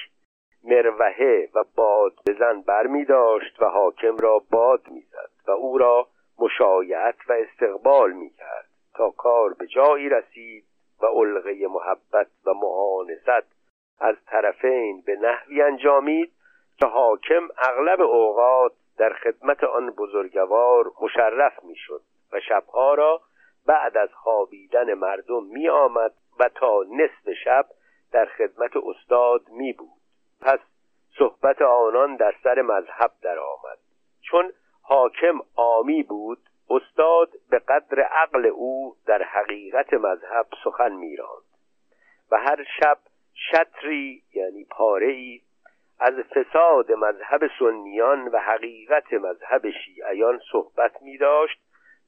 مروهه و باد بزن بر می داشت و حاکم را باد می‌زد و او را مشایعت و استقبال می کرد تا کار به جایی رسید و علقه محبت و معانست از طرفین به نحوی انجامید که حاکم اغلب اوقات در خدمت آن بزرگوار مشرف می‌شد و شبها را بعد از خوابیدن مردم می آمد و تا نصف شب در خدمت استاد می بود پس صحبت آنان در سر مذهب در آمد چون حاکم آمی بود استاد به قدر عقل او در حقیقت مذهب سخن میراند و هر شب شطری یعنی پاره ای از فساد مذهب سنیان و حقیقت مذهب شیعیان صحبت می داشت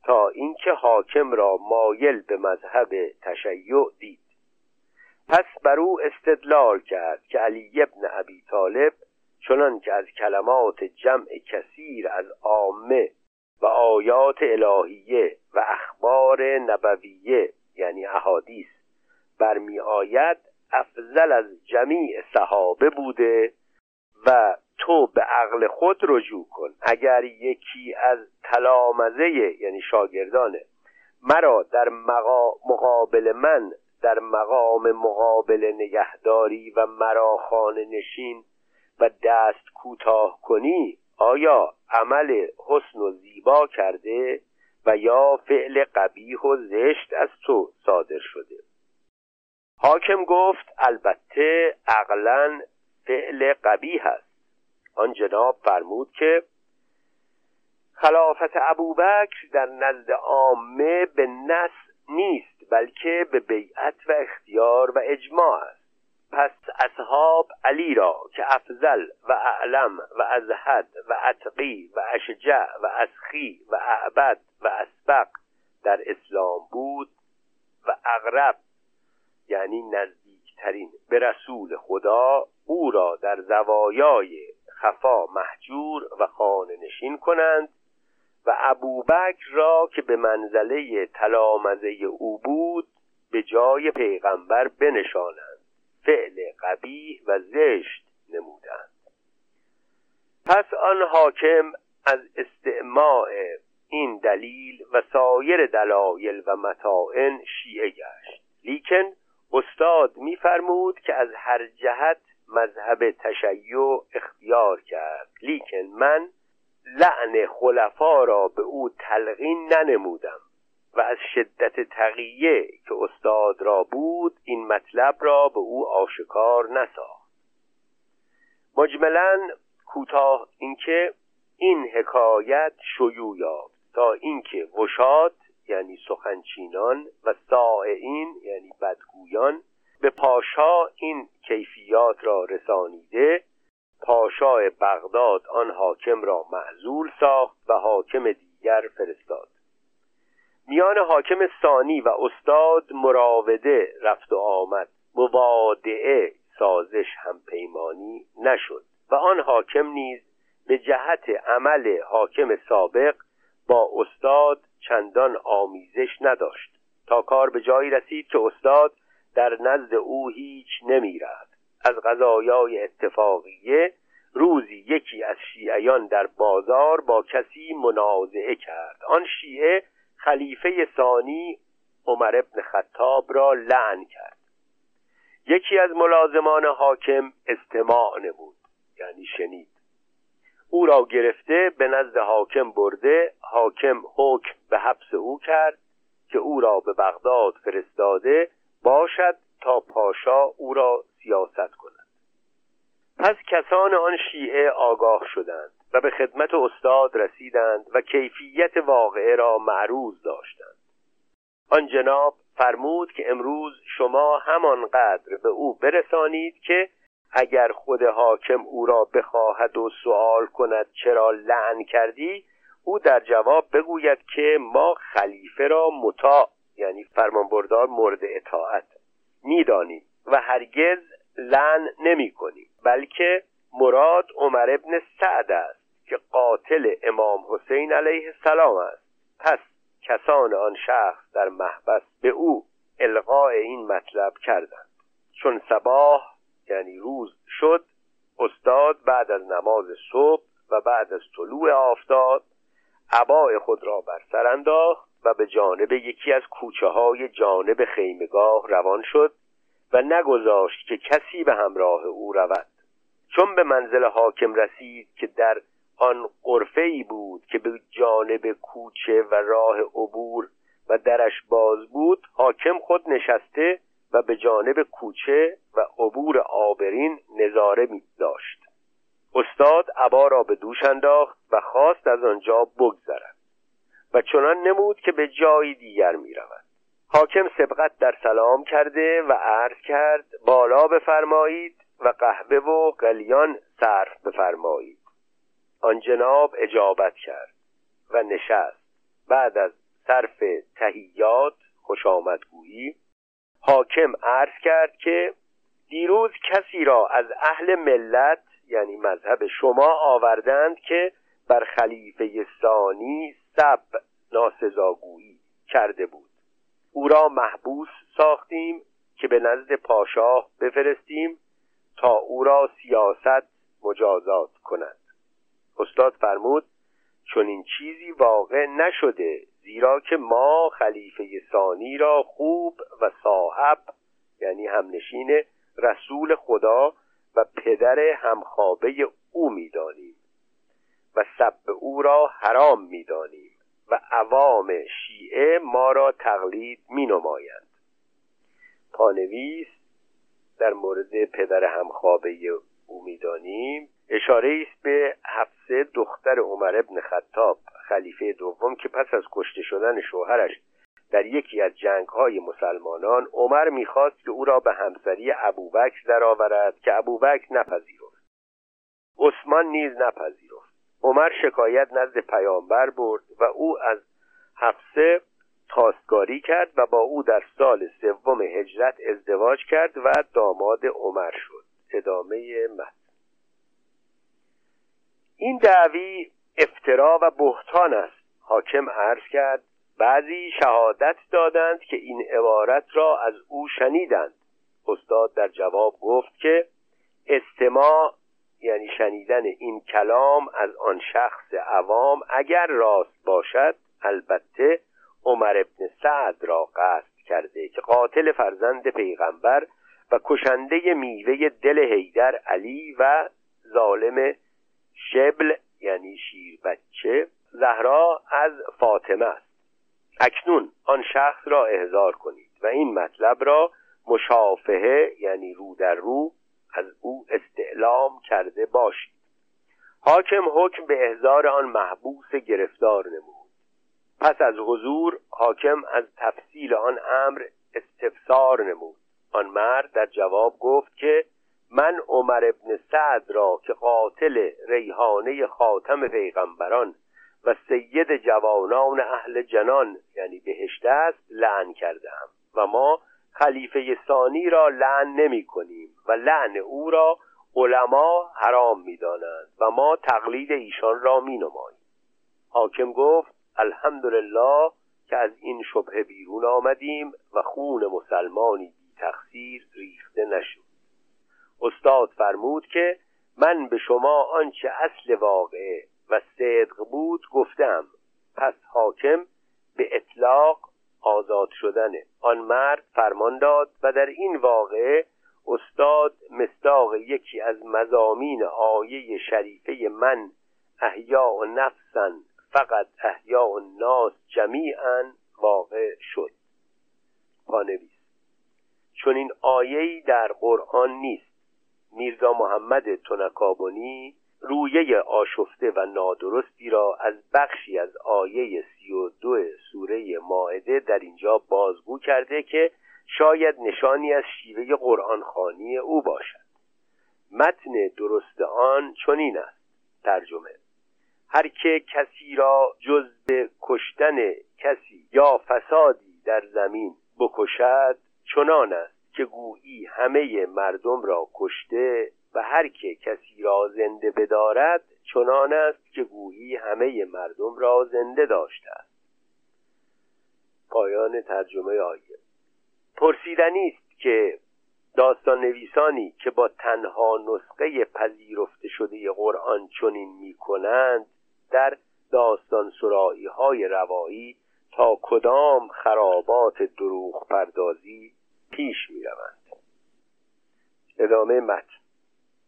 تا اینکه حاکم را مایل به مذهب تشیع دید. پس بر او استدلال کرد که علی ابن ابی طالب چنان که از کلمات جمع کثیر از عامه و آیات الهیه و اخبار نبویه یعنی احادیث برمی آید افضل از جمیع صحابه بوده و تو به عقل خود رجوع کن. اگر یکی از تلامزه یعنی شاگردانه مرا در مقابل من در مقام مقابل نگهداری و مرا خانه نشین و دست کوتاه کنی آیا عمل حسن و زیبا کرده و یا فعل قبیح و زشت از تو صادر شده؟ حاکم گفت البته عقلا فعل قبیح است. آن جناب فرمود که خلافت ابوبکر در نزد عامه به نس نیست بلکه به بیعت و اختیار و اجماع است. پس اصحاب علی را که افضل و اعلم و ازهد و اتقی و اشجع و اسخی و اعبد و اسبق در اسلام بود و اغرب یعنی نزدیکترین به رسول خدا او را در زوایای خفا محجور و خانه نشین کنند و ابوبکر را که به منزله تلامزه او بود به جای پیغمبر بنشانند فعل قبیح و زشت نمودند. پس آن حاکم از استعماع این دلیل و سایر دلایل و متائن شیعه گشت. لیکن استاد میفرمود که از هر جهت مذهب تشیع اختیار کرد. لیکن من لعن خلفا را به او تلقین ننمودم و از شدت تقیه که استاد را بود این مطلب را به او آشکار نساخت. مجملا کوتاه اینکه این حکایت شیوع یافت تا اینکه وشات یعنی سخنچینان و سائعین یعنی بدگویان به پاشا این کیفیات را رسانیده پاشای بغداد آن حاکم را معزول ساخت و حاکم دیگر فرستاد. میان حاکم ثانی و استاد مراوده رفت و آمد. مبادعه سازش هم پیمانی نشد و آن حاکم نیز به جهت عمل حاکم سابق با استاد چندان آمیزش نداشت. تا کار به جایی رسید که استاد در نزد او هیچ نمی رفت از غذایای اتفاقیه روزی یکی از شیعیان در بازار با کسی منازعه کرد. آن شیعه خلیفه ثانی عمر ابن خطاب را لعن کرد. یکی از ملازمان حاکم استماع نمود یعنی شنید. او را گرفته به نزد حاکم برده. حاکم حکم به حبس او کرد که او را به بغداد فرستاده باشد تا پاشا او را سیاست کند. پس کسان آن شیعه آگاه شدند و به خدمت استاد رسیدند و کیفیت واقعه را معروض داشتند. آن جناب فرمود که امروز شما همانقدر به او برسانید که اگر خود حاکم او را بخواهد و سوال کند چرا لعن کردی او در جواب بگوید که ما خلیفه را مطاع یعنی فرمانبردار مورد اطاعت می‌دانیم و هرگز لعن نمی کنیم بلکه مراد عمر ابن سعد است که قاتل امام حسین علیه السلام است. پس کسان آن شخص در محبس به او القاء این مطلب کردند. چون سباه یعنی روز شد استاد بعد از نماز صبح و بعد از طلوع آفتاب عبای خود را بر سر انداخت و به جانب یکی از کوچه های جانب خیمگاه روان شد و نگذاشت که کسی به همراه او رود. چون به منزل حاکم رسید که در آن قرفه ای بود که به جانب کوچه و راه عبور و درش باز بود حاکم خود نشسته و به جانب کوچه و عبور آبرین نظاره می داشت. استاد عبا را به دوش انداخت و خواست از آنجا بگذرد و چنان نمود که به جایی دیگر می حاکم سبقت در سلام کرده و عرض کرد بالا بفرمایید و قهوه و قلیان صرف بفرمایید. آن جناب اجابت کرد و نشست. بعد از صرف تهیات خوش آمدگویی حاکم عرض کرد که دیروز کسی را از اهل ملت یعنی مذهب شما آوردند که بر خلیفه ثانی سب ناسزاگویی کرده بود. او را محبوس ساختیم که به نزد پاشاه بفرستیم تا او را سیاست مجازات کند. استاد فرمود چون این چیزی واقع نشده زیرا که ما خلیفه ثانی را خوب و صاحب یعنی همنشین رسول خدا و پدر همخوابه او می‌دانیم و سب او را حرام می‌دانیم و عوام شیعه ما را تقلید می نمایند پانویس در مورد پدر همخوابه او می‌دانیم. اشاره است به حفصه دختر عمر ابن خطاب. خلیفه دوم که پس از کشته شدن شوهرش در یکی از جنگ های مسلمانان عمر می‌خواست که او را به همسری ابوبکر درآورد که ابوبکر نپذیرفت. عثمان نیز نپذیرفت. عمر شکایت نزد پیامبر برد و او از حفصه تاستگاری کرد و با او در سال سوم هجرت ازدواج کرد و داماد عمر شد. ادامه متن. این دعوی افترا و بهتان است. حاکم عرض کرد بعضی شهادت دادند که این عبارت را از او شنیدند. استاد در جواب گفت که استماع یعنی شنیدن این کلام از آن شخص عوام اگر راست باشد البته عمر ابن سعد را قصد کرده که قاتل فرزند پیغمبر و کشنده میوه دل حیدر علی و ظالم شبل یعنی شیر بچه زهرا از فاطمه است. اکنون آن شخص را احضار کنید و این مطلب را مشافهه یعنی رو در رو از او استعلام کرده باشید. حاکم حکم به احضار آن محبوس گرفتار نمود. پس از حضور حاکم از تفصیل آن امر استفسار نمود. آن مرد در جواب گفت که من عمر ابن سعد را که قاتل ریحانه خاتم پیغمبران و سید جوانان اهل جنان یعنی بهشت است لعن کردم و ما خلیفه ثانی را لعن نمی کنیم و لعن او را علما حرام می دانند و ما تقلید ایشان را می نماییم. حاکم گفت الحمدلله که از این شبه بیرون آمدیم و خون مسلمانی بی تقصیر ریخته نشد. استاد فرمود که من به شما آنچه اصل واقعه و صدق بود گفتم. پس حاکم به اطلاق آزاد شدن. آن مرد فرمان داد و در این واقعه استاد مستاق یکی از مزامین آیه شریفه من احیا نفسا فقط احیا الناس جمیعا واقع شد. پانویس چون این آیهی در قرآن نیست. میرزا محمد تنکابونی رویه آشفته و نادرستی را از بخشی از آیه سی و دو سوره ماعده در اینجا بازگو کرده که شاید نشانی از شیوه قرآن خانی او باشد. متن درست آن چنین است. ترجمه هر که کسی را جز به کشتن کسی یا فسادی در زمین بکشد چنان است. که گویی همه مردم را کشته و هر که کسی را زنده بدارد چنان است که گویی همه مردم را زنده داشته است. پایان ترجمه آیه. پرسیدنی است که داستان نویسانی که با تنها نسخه پذیرفته شده قرآن چنین می کنند در داستان سرایی های روایی تا کدام خرابات دروغ پردازی پیش می روند ادامه متن.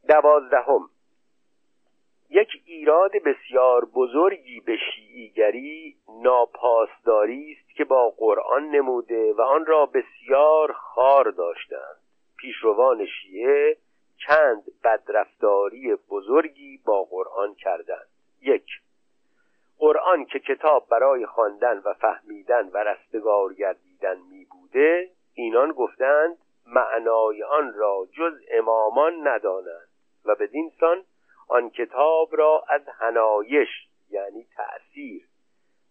دوازدهم. یک ایراد بسیار بزرگی به شیعیگری ناپاسداری است که با قرآن نموده و آن را بسیار خار داشتند. پیشروان شیعه چند بدرفتاری بزرگی با قرآن کردند. یک قرآن که کتاب برای خواندن و فهمیدن و رستگار گردیدن می بوده اینان گفتند معنای آن را جز امامان ندانند و بدین سان آن کتاب را از هنایش یعنی تأثیر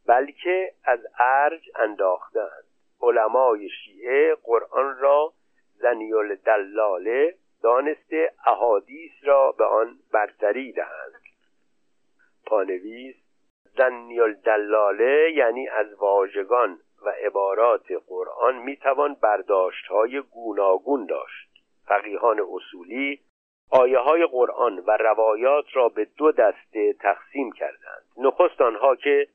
بلکه از ارج انداختند. علمای شیعه قرآن را زنیل دلاله دانسته احادیث را به آن برتری دهند. پانویس زنیل دلاله یعنی از واژگان و عبارات قرآن می‌توان برداشت های گوناگون داشت. فقیهان اصولی آیه های قرآن و روایات را به دو دسته تقسیم کردند. نخست آنها که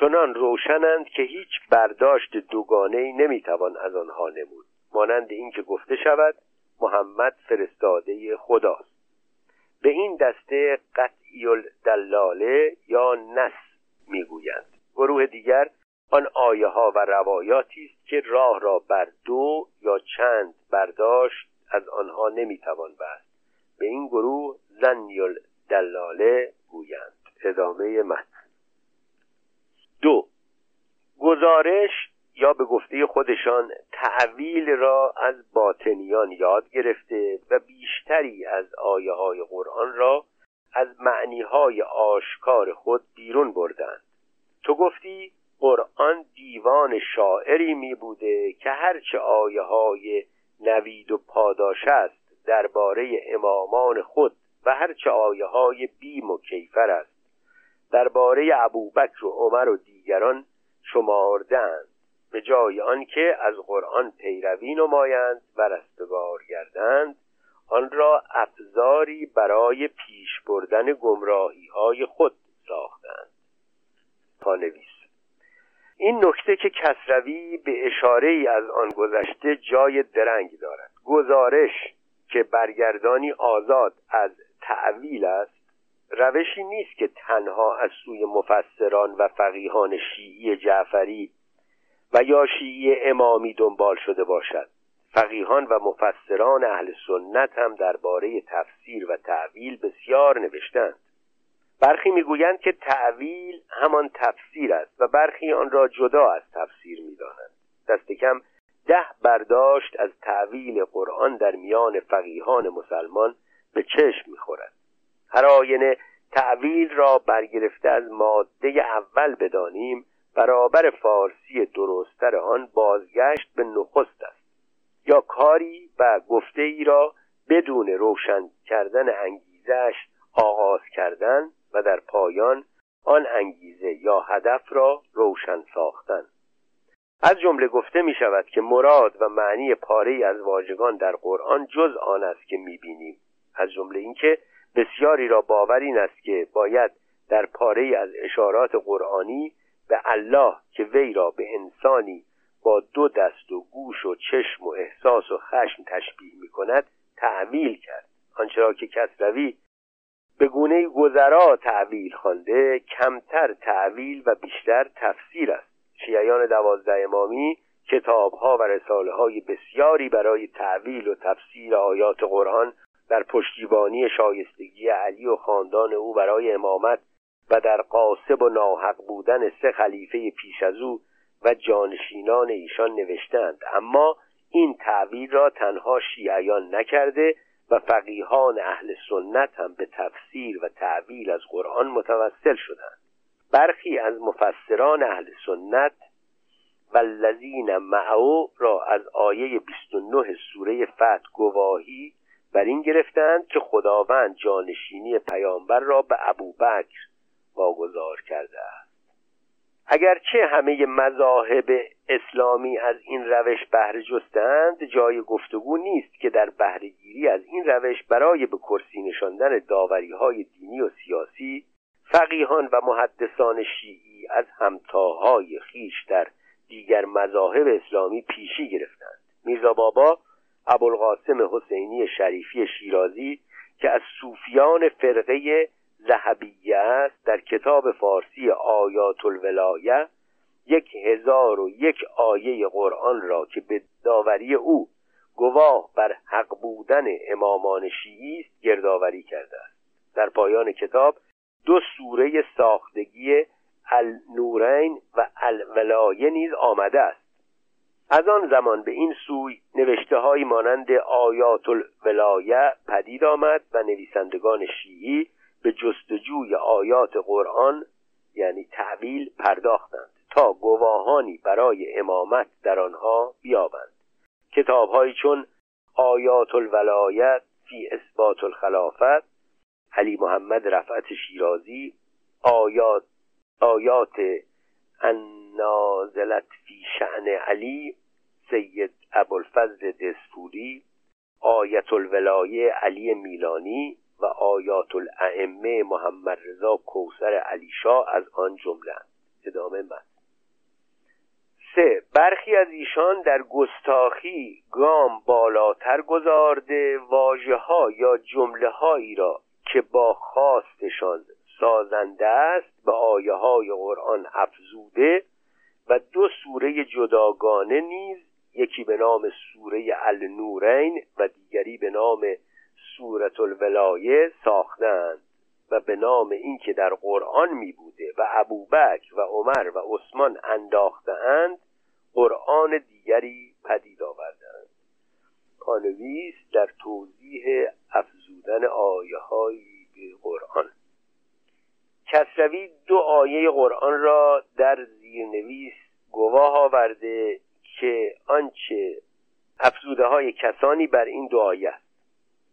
چنان روشنند که هیچ برداشت دوگانه ای نمی‌توان از آنها نمود. مانند اینکه گفته شود محمد فرستاده خداست. به این دسته قطعی دلاله یا نس می‌گویند. گروه دیگر آن آیه ها و روایاتی است که راه را بر دو یا چند برداشت از آنها نمی‌توان بست. به این گروه زنیل دلاله گویند. ادامه متن. دو. گزارش یا به گفته خودشان تعویل را از باطنیان یاد گرفته و بیشتری از آیه های قرآن را از معنی های آشکار خود بیرون بردند. تو گفتی قرآن دیوان شاعری می بوده که هرچه آیه های نوید و پاداش است درباره امامان خود و هرچه آیه های بیم و کیفر است. درباره ابوبکر و عمر و دیگران شماردند به جای آنکه از قرآن پیروی نمایند و رستگار گردند آن را افزاری برای پیش بردن گمراهی های خود ساختند. پانویس. این نکته که کسروی به اشاره ای از آن گذشته جای درنگ دارد. گزارش که برگردانی آزاد از تعویل است روشی نیست که تنها از سوی مفسران و فقیهان شیعی جعفری و یا شیعی امامی دنبال شده باشد. فقیهان و مفسران اهل سنت هم درباره تفسیر و تعویل بسیار نوشتند. برخی می‌گویند که تعویل همان تفسیر است و برخی آن را جدا از تفسیر می‌دانند. دست کم ده برداشت از تعویل قرآن در میان فقیهان مسلمان به چشم می‌خورد. هر آینه تعویل را برگرفته از ماده اول بدانیم برابر فارسی درستتر آن بازگشت به نخست است. یا کاری و گفته ای را بدون روشن کردن انگیزش آغاز کردن و در پایان آن انگیزه یا هدف را روشن ساختن. از جمله گفته می شود که مراد و معنی پاره از واژگان در قرآن جز آن است که می بینیم. از جمله اینکه بسیاری را باور این است که باید در پاره از اشارات قرآنی به الله که وی را به انسانی با دو دست و گوش و چشم و احساس و خشم تشبیه می کند تعویل کرد. آنچه را که کسروی به گونه گذرا تعویل خوانده کمتر تعویل و بیشتر تفسیر است. شیعیان دوازده امامی کتابها و رساله های بسیاری برای تعویل و تفسیر آیات قرآن در پشتیبانی شایستگی علی و خاندان او برای امامت و در قاسب و ناحق بودن سه خلیفه پیش از او و جانشینان ایشان نوشتند اما این تعویل را تنها شیعیان نکرده و فقیهان اهل سنت هم به تفسیر و تعویل از قرآن متوسل شدند. برخی از مفسران اهل سنت و لذین معو را از آیه 29 سوره فتح گواهی بر این گرفتند که خداوند جانشینی پیامبر را به ابوبکر واگذار کرده است. اگرچه همه مذاهب اسلامی از این روش بهره جستند جای گفتگو نیست که در بهرهگیری از این روش برای به کرسی نشاندن داوری های دینی و سیاسی فقیهان و محدثان شیعی از همتاهای خیش در دیگر مذاهب اسلامی پیشی گرفتند. میرزا بابا ابوالقاسم حسینی شریفی شیرازی که از صوفیان فرقه ذهبیه است در کتاب فارسی آیات الولایه یک هزار و یک آیه قرآن را که به داوری او گواه بر حق بودن امامان شیعی است گردآوری کرده است. در پایان کتاب دو سوره ساختگی النورین و الولایه نیز آمده است. از آن زمان به این سوی نوشته های مانند آیات الولایه پدید آمد و نویسندگان شیعی به جستجوی آیات قرآن یعنی تعویل پرداختند. تا گواهانی برای امامت در آنها بیابند. کتابهایی چون آیات الولایت فی اثبات الخلافت علی محمد رفعت شیرازی آیات آیات النازلت فی شعن علی سید ابوالفضل دسپوری آیت الولایه علی میلانی و آیات الائمه محمد رضا کوسر علی شاه از آن جمله ادامه من سه برخی از ایشان در گستاخی گام بالاتر گذارده واجه ها یا جمله هایی را که با خواستشان سازنده است به آیه های قرآن افزوده و دو سوره جداگانه نیز یکی به نام سوره النورین و دیگری به نام سورت الولایه ساختند و به نام اینکه در قرآن می بوده و ابوبکر و عمر و عثمان انداختهاند قرآن دیگری پدید آوردند پانویس در توضیح افزودن آیه هایی به قرآن. کسروی دو آیه قرآن را در زیرنویس گواه آورده که آنچه افزوده های کسانی بر این دو آیه است.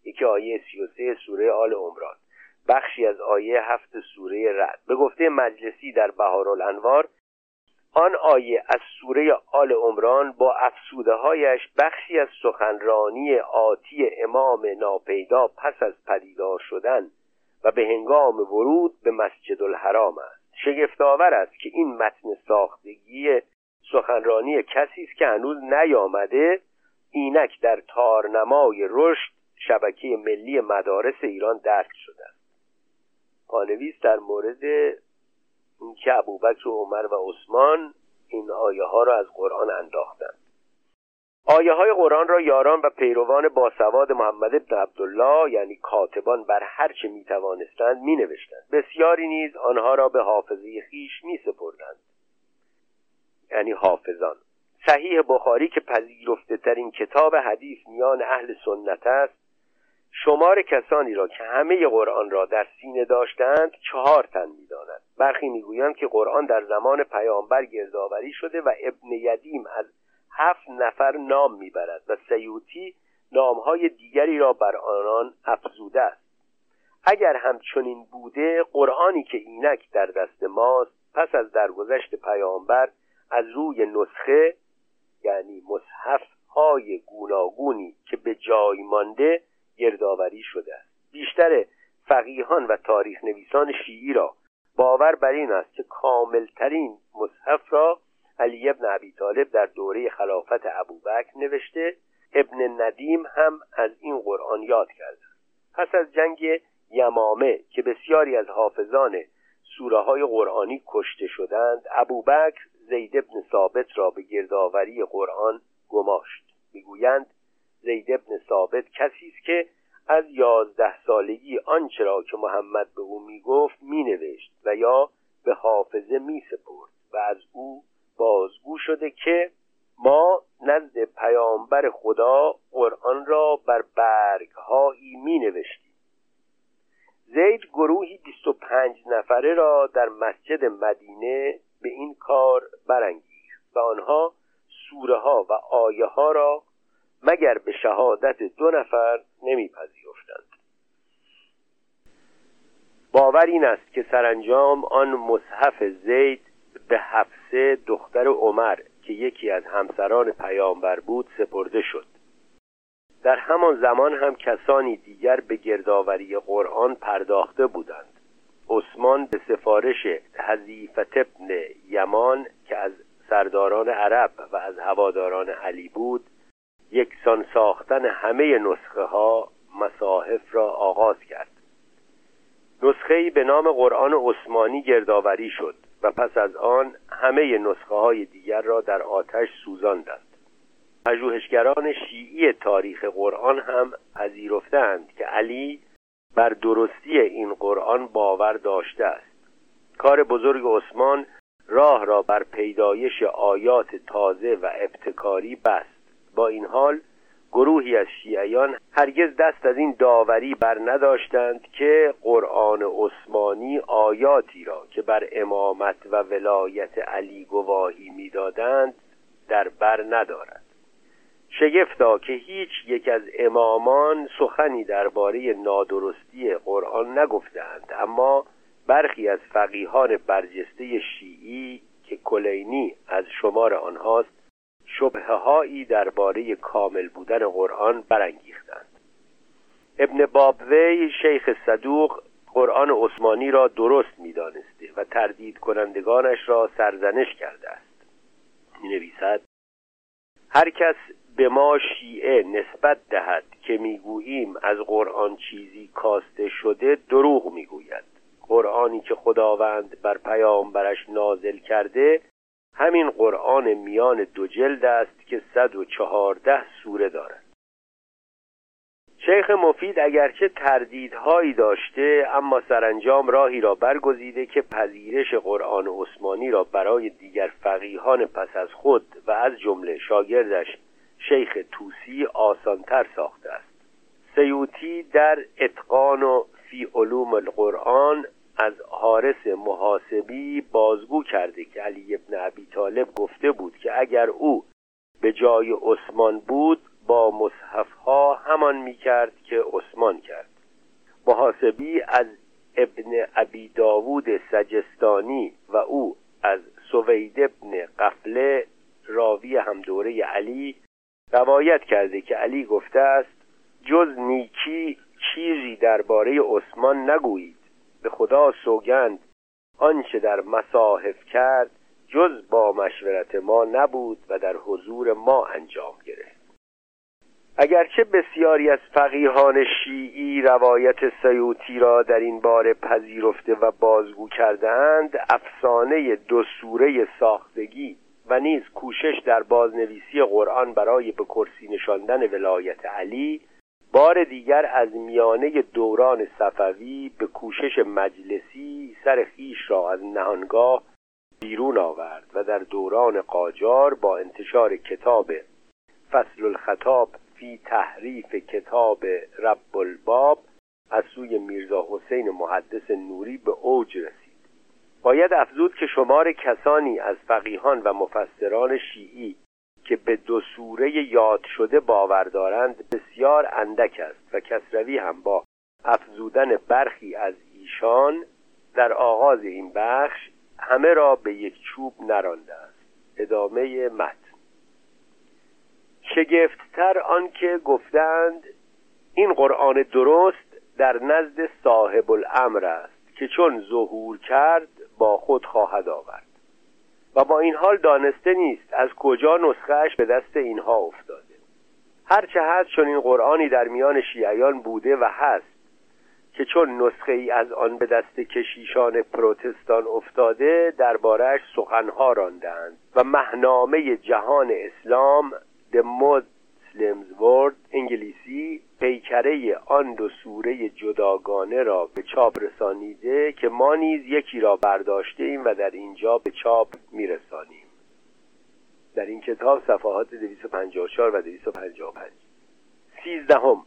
یکی آیه 33 سوره آل عمران. بخشی از آیه هفت سوره رد به گفته مجلسی در بهارالانوار آن آیه از سوره آل عمران با افسوده هایش بخشی از سخنرانی آتی امام ناپیدا پس از پدیدار شدن و به هنگام ورود به مسجد الحرام است. شگفتآور است که این متن ساختگی سخنرانی کسی است که هنوز نیامده اینک در تارنمای رشد شبکه ملی مدارس ایران درک شده پانویس در مورد اینکه ابوبکر و عمر و عثمان این آیه ها را از قرآن انداختند. آیه های قرآن را یاران و پیروان باسواد محمد ابن عبدالله یعنی کاتبان بر هر چه می توانستند می نوشتند بسیاری نیز آنها را به حافظه خیش می سپردند یعنی حافظان. صحیح بخاری که پذیرفته ترین کتاب حدیث میان اهل سنت است شمار کسانی را که همه قرآن را در سینه داشتند چهار تن می‌داند برخی می‌گویند که قرآن در زمان پیامبر گردآوری شده و ابن یدیم از هفت نفر نام می‌برد و سیوتی نامهای دیگری را بر آنان افزوده است. اگر همچنین بوده قرآنی که اینک در دست ماست پس از درگذشت پیامبر از روی نسخه یعنی مصحف های گوناگونی که به جای مانده گردآوری شده است. بیشتر فقیهان و تاریخ نویسان شیعی را باور بر این است که کاملترین مصحف را علی ابن ابی طالب در دوره خلافت ابوبکر نوشته. ابن ندیم هم از این قرآن یاد کرده پس از جنگ یمامه که بسیاری از حافظان سوره های قرآنی کشته شدند ابوبکر زید ابن ثابت را به گردآوری قرآن گماشت. می‌گویند زید ابن ثابت کسی است که از یازده سالگی آنچه را که محمد به او می‌گفت مینوشت و یا به حافظه میسپرد و از او بازگو شده که ما نزد پیامبر خدا قرآن را بر برگهایی می نوشتیم زید گروهی 25 نفره را در مسجد مدینه به این کار برانگیخت و آنها سوره ها و آیه ها را مگر به شهادت دو نفر نمیپذیرفتند. باور این است که سرانجام آن مصحف زید به حفصه دختر عمر که یکی از همسران پیامبر بود سپرده شد. در همان زمان هم کسانی دیگر به گردآوری قرآن پرداخته بودند. عثمان به سفارش حذیفت ابن یمان که از سرداران عرب و از هواداران علی بود یکسان ساختن همه نسخه ها مصاحف را آغاز کرد. نسخه به نام قرآن عثمانی گردآوری شد و پس از آن همه نسخه های دیگر را در آتش سوزاندند. پژوهشگران شیعی تاریخ قرآن هم پذیرفتند که علی بر درستی این قرآن باور داشته است. کار بزرگ عثمان راه را بر پیدایش آیات تازه و ابتکاری بست. با این حال گروهی از شیعیان هرگز دست از این داوری بر نداشتند که قرآن عثمانی آیاتی را که بر امامت و ولایت علی گواهی می‌دادند در بر ندارد. شگفتا که هیچ یک از امامان سخنی درباره نادرستی قرآن نگفتند اما برخی از فقیهان برجسته شیعی که کلینی از شمار آنهاست شبهه هایی درباره کامل بودن قرآن برانگیختند. ابن بابوی شیخ صدوق قرآن عثمانی را درست می‌دانسته و تردید کنندگانش را سرزنش کرده است. می نویسد هر کس به ما شیعه نسبت دهد که می‌گوییم از قرآن چیزی کاسته شده دروغ می‌گوید. قرآنی که خداوند بر پیامبرش نازل کرده همین قرآن میان دو جلد است که صد و چهارده سوره دارد. شیخ مفید اگرچه تردیدهایی داشته اما سرانجام راهی را برگزیده که پذیرش قرآن عثمانی را برای دیگر فقیهان پس از خود و از جمله شاگردش شیخ توسی آسانتر ساخته است. سیوتی در اتقان و فی علوم القرآن از حارس محاسبی بازگو کرده که علی ابن ابی طالب گفته بود که اگر او به جای عثمان بود با مصحف ها همان می کرد که عثمان کرد. محاسبی از ابن ابی داوود سجستانی و او از سوید ابن قفله راوی هم دوره علی روایت کرده که علی گفته است جز نیکی چیزی درباره عثمان نگویید. به خدا سوگند. آنچه در مصاحف کرد جز با مشورت ما نبود و در حضور ما انجام گرفت. اگرچه بسیاری از فقیهان شیعی روایت سیوتی را در این باره پذیرفته و بازگو کردهاند افسانه دو سوره ساختگی و نیز کوشش در بازنویسی قرآن برای به کرسی نشاندن ولایت علی بار دیگر از میانه دوران صفوی به کوشش مجلسی سر خیش را از نهانگاه بیرون آورد و در دوران قاجار با انتشار کتاب فصل الخطاب فی تحریف کتاب رب الباب از سوی میرزا حسین محدث نوری به اوج رسید. باید افزود که شمار کسانی از فقیهان و مفسران شیعی که به دو سوره یاد شده باور دارند بسیار اندک است و کسروی هم با افزودن برخی از ایشان در آغاز این بخش همه را به یک چوب نرانده است. ادامه متن. شگفتتر آنکه گفتند این قرآن درست در نزد صاحب الامر است که چون ظهور کرد با خود خواهد آورد. با این حال دانسته نیست از کجا نسخهش به دست اینها افتاده. هرچه هست چون این قرآنی در میان شیعیان بوده و هست که چون نسخه ای از آن به دست کشیشان پروتستان افتاده دربارهش سخنها راندند و مهنامه جهان اسلام The Muslims World انگلیسی پیکره آن دو سوره جداگانه را به چاپ رسانیده که ما نیز یکی را برداشته ایم و در اینجا به چاپ میرسانیم. در این کتاب صفحات 254 و 255 سیزدهم.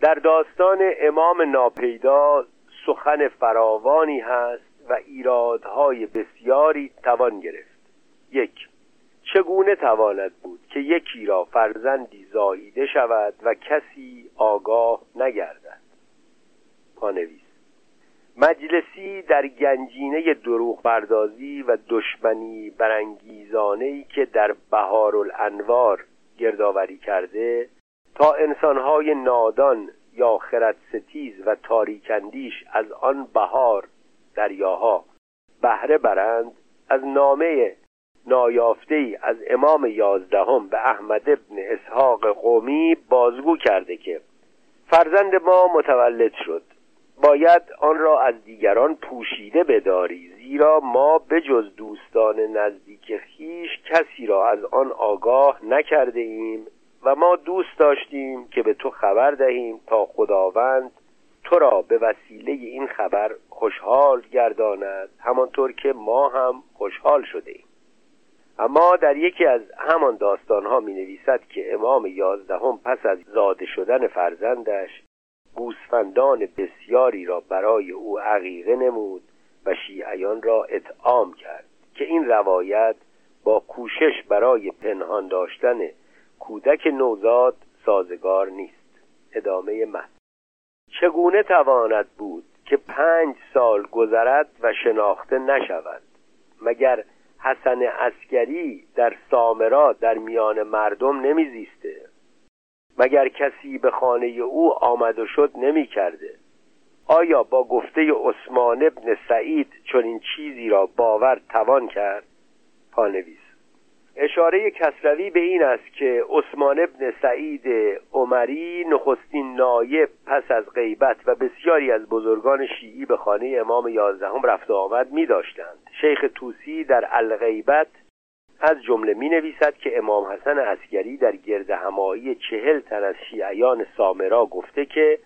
در داستان امام ناپیدا سخن فراوانی هست و ایرادهای بسیاری توان گرفت. یک. چگونه تواند بود که یکی را فرزندی زاییده شود و کسی آگاه نگردد؟ پانویس. مجلسی در گنجینه دروغ بردازی و دشمنی برانگیزانه که در بهار الانوار گردآوری کرده تا انسانهای نادان یا خرد ستیز و تاریکندیش از آن بهار دریاها بهره برند از نامه نایافته ای از امام یازدهم به احمد ابن اسحاق قومی بازگو کرده که فرزند ما متولد شد. باید آن را از دیگران پوشیده بداری زیرا ما به جز دوستان نزدیک خیش کسی را از آن آگاه نکرده ایم و ما دوست داشتیم که به تو خبر دهیم تا خداوند تو را به وسیله این خبر خوشحال گرداند همانطور که ما هم خوشحال شده ایم. اما در یکی از همان داستانها می نویسد که امام یازدهم پس از زاده شدن فرزندش گوسفندان بسیاری را برای او عقیقه نمود و شیعیان را اطعام کرد که این روایت با کوشش برای پنهان داشتن کودک نوزاد سازگار نیست. ادامه من چگونه تواند بود که پنج سال گذرد و شناخته نشود؟ مگر حسن اسکری در سامرا در میان مردم نمیزیسته. مگر کسی به خانه او آمد و شد نمی کرده آیا با گفته عثمان ابن سعید این چیزی را باور توان کرد؟ پانویس اشاره کسروی به این است که عثمان ابن سعید عمری نخستین نایب پس از غیبت و بسیاری از بزرگان شیعی به خانه امام یازدهم رفت و آمد می داشتند شیخ توسی در الغیبت از جمله می نویسد که امام حسن اسگری در گرد همایی چهل تن از شیعیان سامرا گفته که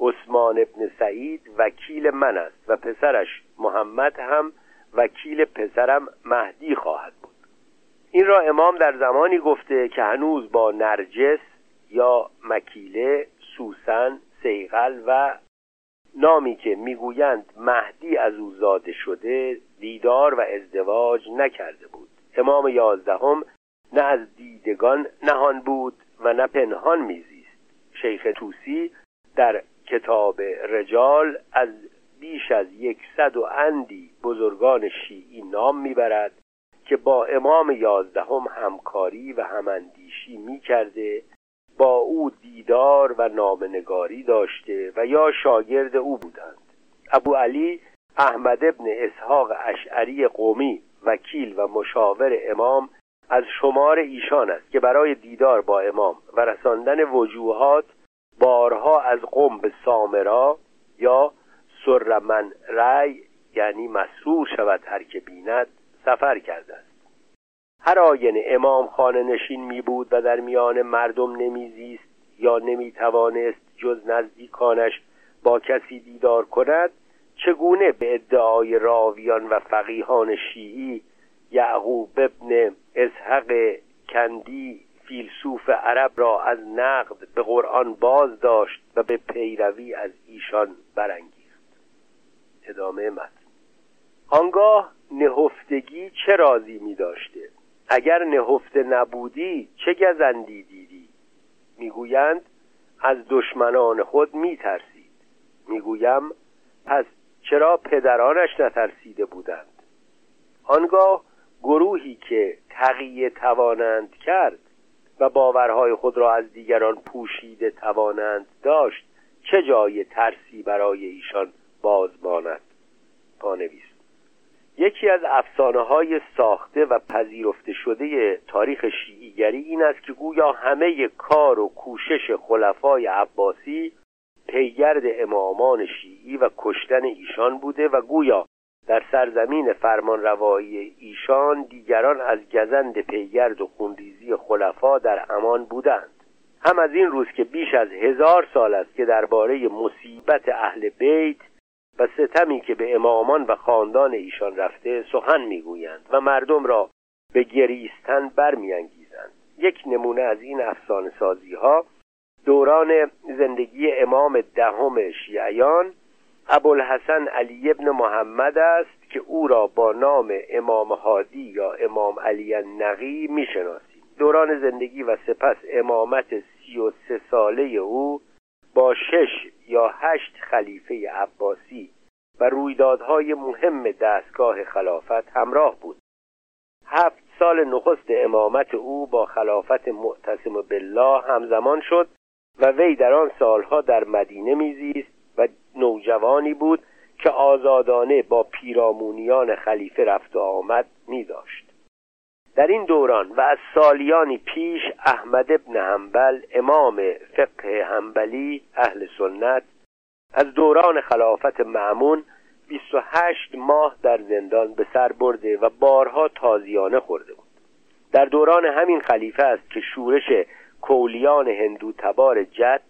عثمان ابن سعید وکیل من است و پسرش محمد هم وکیل پسرم مهدی خواهد بود. این را امام در زمانی گفته که هنوز با نرجس یا مکیله سوسن سیغل و نامی که می‌گویند مهدی از او زاده شده دیدار و ازدواج نکرده بود. امام یازدهم نه از دیدگان نهان بود و نه پنهان میزیست. شیخ توسی در کتاب رجال از بیش از یکصد و اندی بزرگان شیعی نام می‌برد. که با امام یازدهم همکاری و هماندیشی می‌کرده با او دیدار و نامنگاری داشته و یا شاگرد او بودند. ابو علی احمد ابن اسحاق اشعری قومی وکیل و مشاور امام از شمار ایشان است که برای دیدار با امام و رساندن وجوهات بارها از قم به سامرا یا سرمن رای یعنی مسرور شود هر که بیند سفر کرده است هر آینه امام خانه نشین می بود و در میان مردم نمیزیست یا نمی توانست جز نزدیکانش با کسی دیدار کند چگونه به ادعای راویان و فقیهان شیعی یعقوب ابن اسحق کندی فیلسوف عرب را از نقد به قرآن باز داشت و به پیروی از ایشان برانگیخت. ادامه متن. آنگاه نهفتگی چه رازی می داشته؟ اگر نهفته نبودی چه گزندی دیدی؟ می‌گویند از دشمنان خود میترسید می‌گویم پس چرا پدرانش نترسیده بودند؟ آنگاه گروهی که تقیه توانند کرد و باورهای خود را از دیگران پوشیده توانند داشت چه جای ترسی برای ایشان باز ماند؟ پانویس یکی از افسانه های ساخته و پذیرفته شده تاریخ شیعیگری این است که گویا همه کار و کوشش خلفای عباسی پیگرد امامان شیعی و کشتن ایشان بوده و گویا در سرزمین فرمان روایی ایشان دیگران از گزند پیگرد و خونریزی خلفا در امان بودند. هم از این روز که بیش از هزار سال است که درباره مصیبت اهل بیت و ستمی که به امامان و خاندان ایشان رفته سخن می‌گویند و مردم را به گریستن برمیانگیزند. یک نمونه از این افسانه سازی ها دوران زندگی امام دهم شیعیان ابوالحسن علی ابن محمد است که او را با نام امام هادی یا امام علی نقی می‌شناسیم. دوران زندگی و سپس امامت سی و سه ساله او با شش یا هشت خلیفه عباسی و رویدادهای مهم دستگاه خلافت همراه بود هفت سال نخست امامت او با خلافت معتصم بالله همزمان شد و وی در آن سالها در مدینه میزیست و نوجوانی بود که آزادانه با پیرامونیان خلیفه رفت و آمد می داشت. در این دوران و از سالیانی پیش احمد ابن حنبل امام فقه حنبلی اهل سنت از دوران خلافت معمون 28 ماه در زندان به سر برده و بارها تازیانه خورده بود. در دوران همین خلیفه است که شورش کولیان هندو تبار جت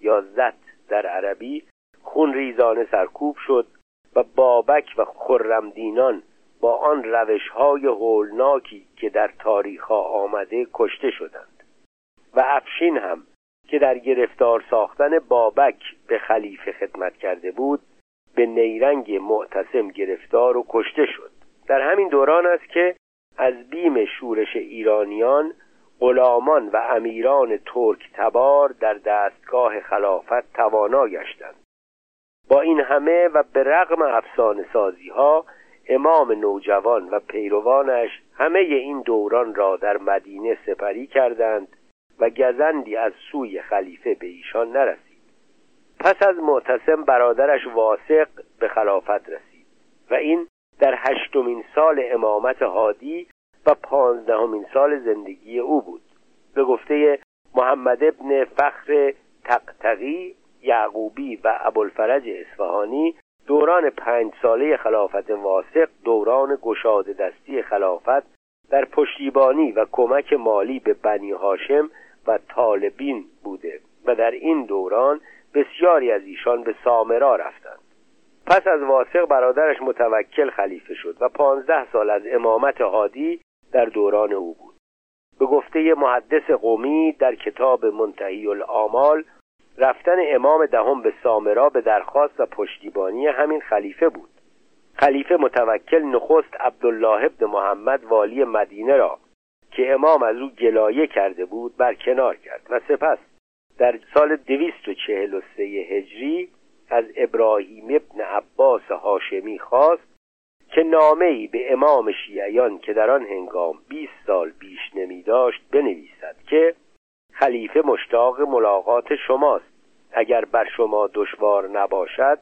یا زت در عربی خون ریزانه سرکوب شد و بابک و خرمدینان با آن روش های هولناکی که در تاریخ ها آمده کشته شدند. و افشین هم که در گرفتار ساختن بابک به خلیفه خدمت کرده بود به نیرنگ معتصم گرفتار و کشته شد. در همین دوران است که از بیم شورش ایرانیان غلامان و امیران ترک تبار در دستگاه خلافت توانا گشتند. با این همه و به رغم افسانه سازی ها امام نوجوان و پیروانش همه این دوران را در مدینه سپری کردند و گزندی از سوی خلیفه به ایشان نرسید. پس از معتصم برادرش واسق به خلافت رسید و این در هشتمین سال امامت هادی و پانزدهمین سال زندگی او بود. به گفته محمد ابن فخر تقتقی یعقوبی و ابوالفرج اصفهانی دوران پنج ساله خلافت واسق دوران گشاده دستی خلافت در پشتیبانی و کمک مالی به بنی هاشم و طالبین بوده و در این دوران بسیاری از ایشان به سامرا رفتند. پس از واسق برادرش متوکل خلیفه شد و پانزده سال از امامت هادی در دوران او بود. به گفته محدث قومی در کتاب منتهی الامال رفتن امام دهم به سامرا به درخواست و پشتیبانی همین خلیفه بود. خلیفه متوکل نخست عبدالله ابن محمد والی مدینه را که امام از او گلایه کرده بود برکنار کرد و سپس در سال دویست و چهل و سه هجری از ابراهیم ابن عباس هاشمی خواست که نامه ای به امام شیعیان که در آن هنگام 20 سال بیش نمی داشت بنویسد که خلیفه مشتاق ملاقات شماست. اگر بر شما دشوار نباشد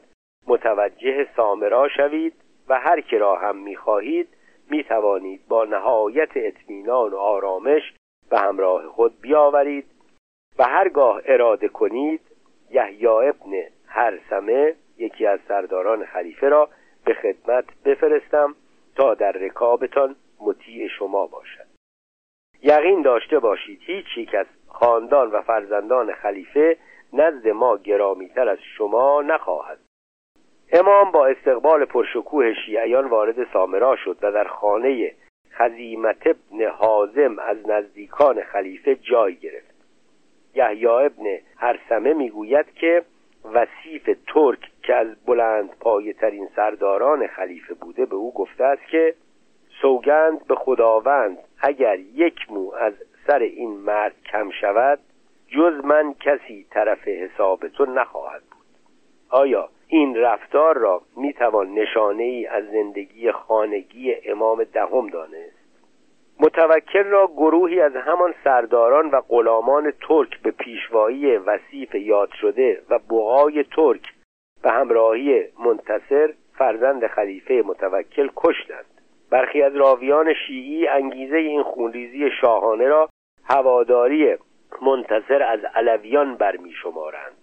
متوجه سامرا شوید و هر که را هم می‌خواهید می‌توانید با نهایت اطمینان و آرامش به همراه خود بیاورید و هرگاه اراده کنید یحیی ابن هرسمه یکی از سرداران خلیفه را به خدمت بفرستم تا در رکابتان مطیع شما باشد. یقین داشته باشید هیچ یک از خاندان و فرزندان خلیفه نزد ما گرامیتر از شما نخواهد. امام با استقبال پرشکوه شیعیان وارد سامرا شد و در خانه خزیمت ابن حازم از نزدیکان خلیفه جای گرفت. یحیی ابن هرسمه می‌گوید که وسیف ترک که از بلند پایه ترین سرداران خلیفه بوده به او گفته است که سوگند به خداوند اگر یک مو از سر این مرد کم شود جز من کسی طرف حساب تو نخواهد بود. آیا این رفتار را می‌توان نشانه ای از زندگی خانگی امام دهم دانست؟ متوکل را گروهی از همان سرداران و غلامان ترک به پیشوایی وسیف یاد شده و بوهای ترک به همراهی منتصر فرزند خلیفه متوکل کشتند. برخی از راویان شیعی انگیزه این خونریزی شاهانه را هواداری منتصر از علویان برمی شمارند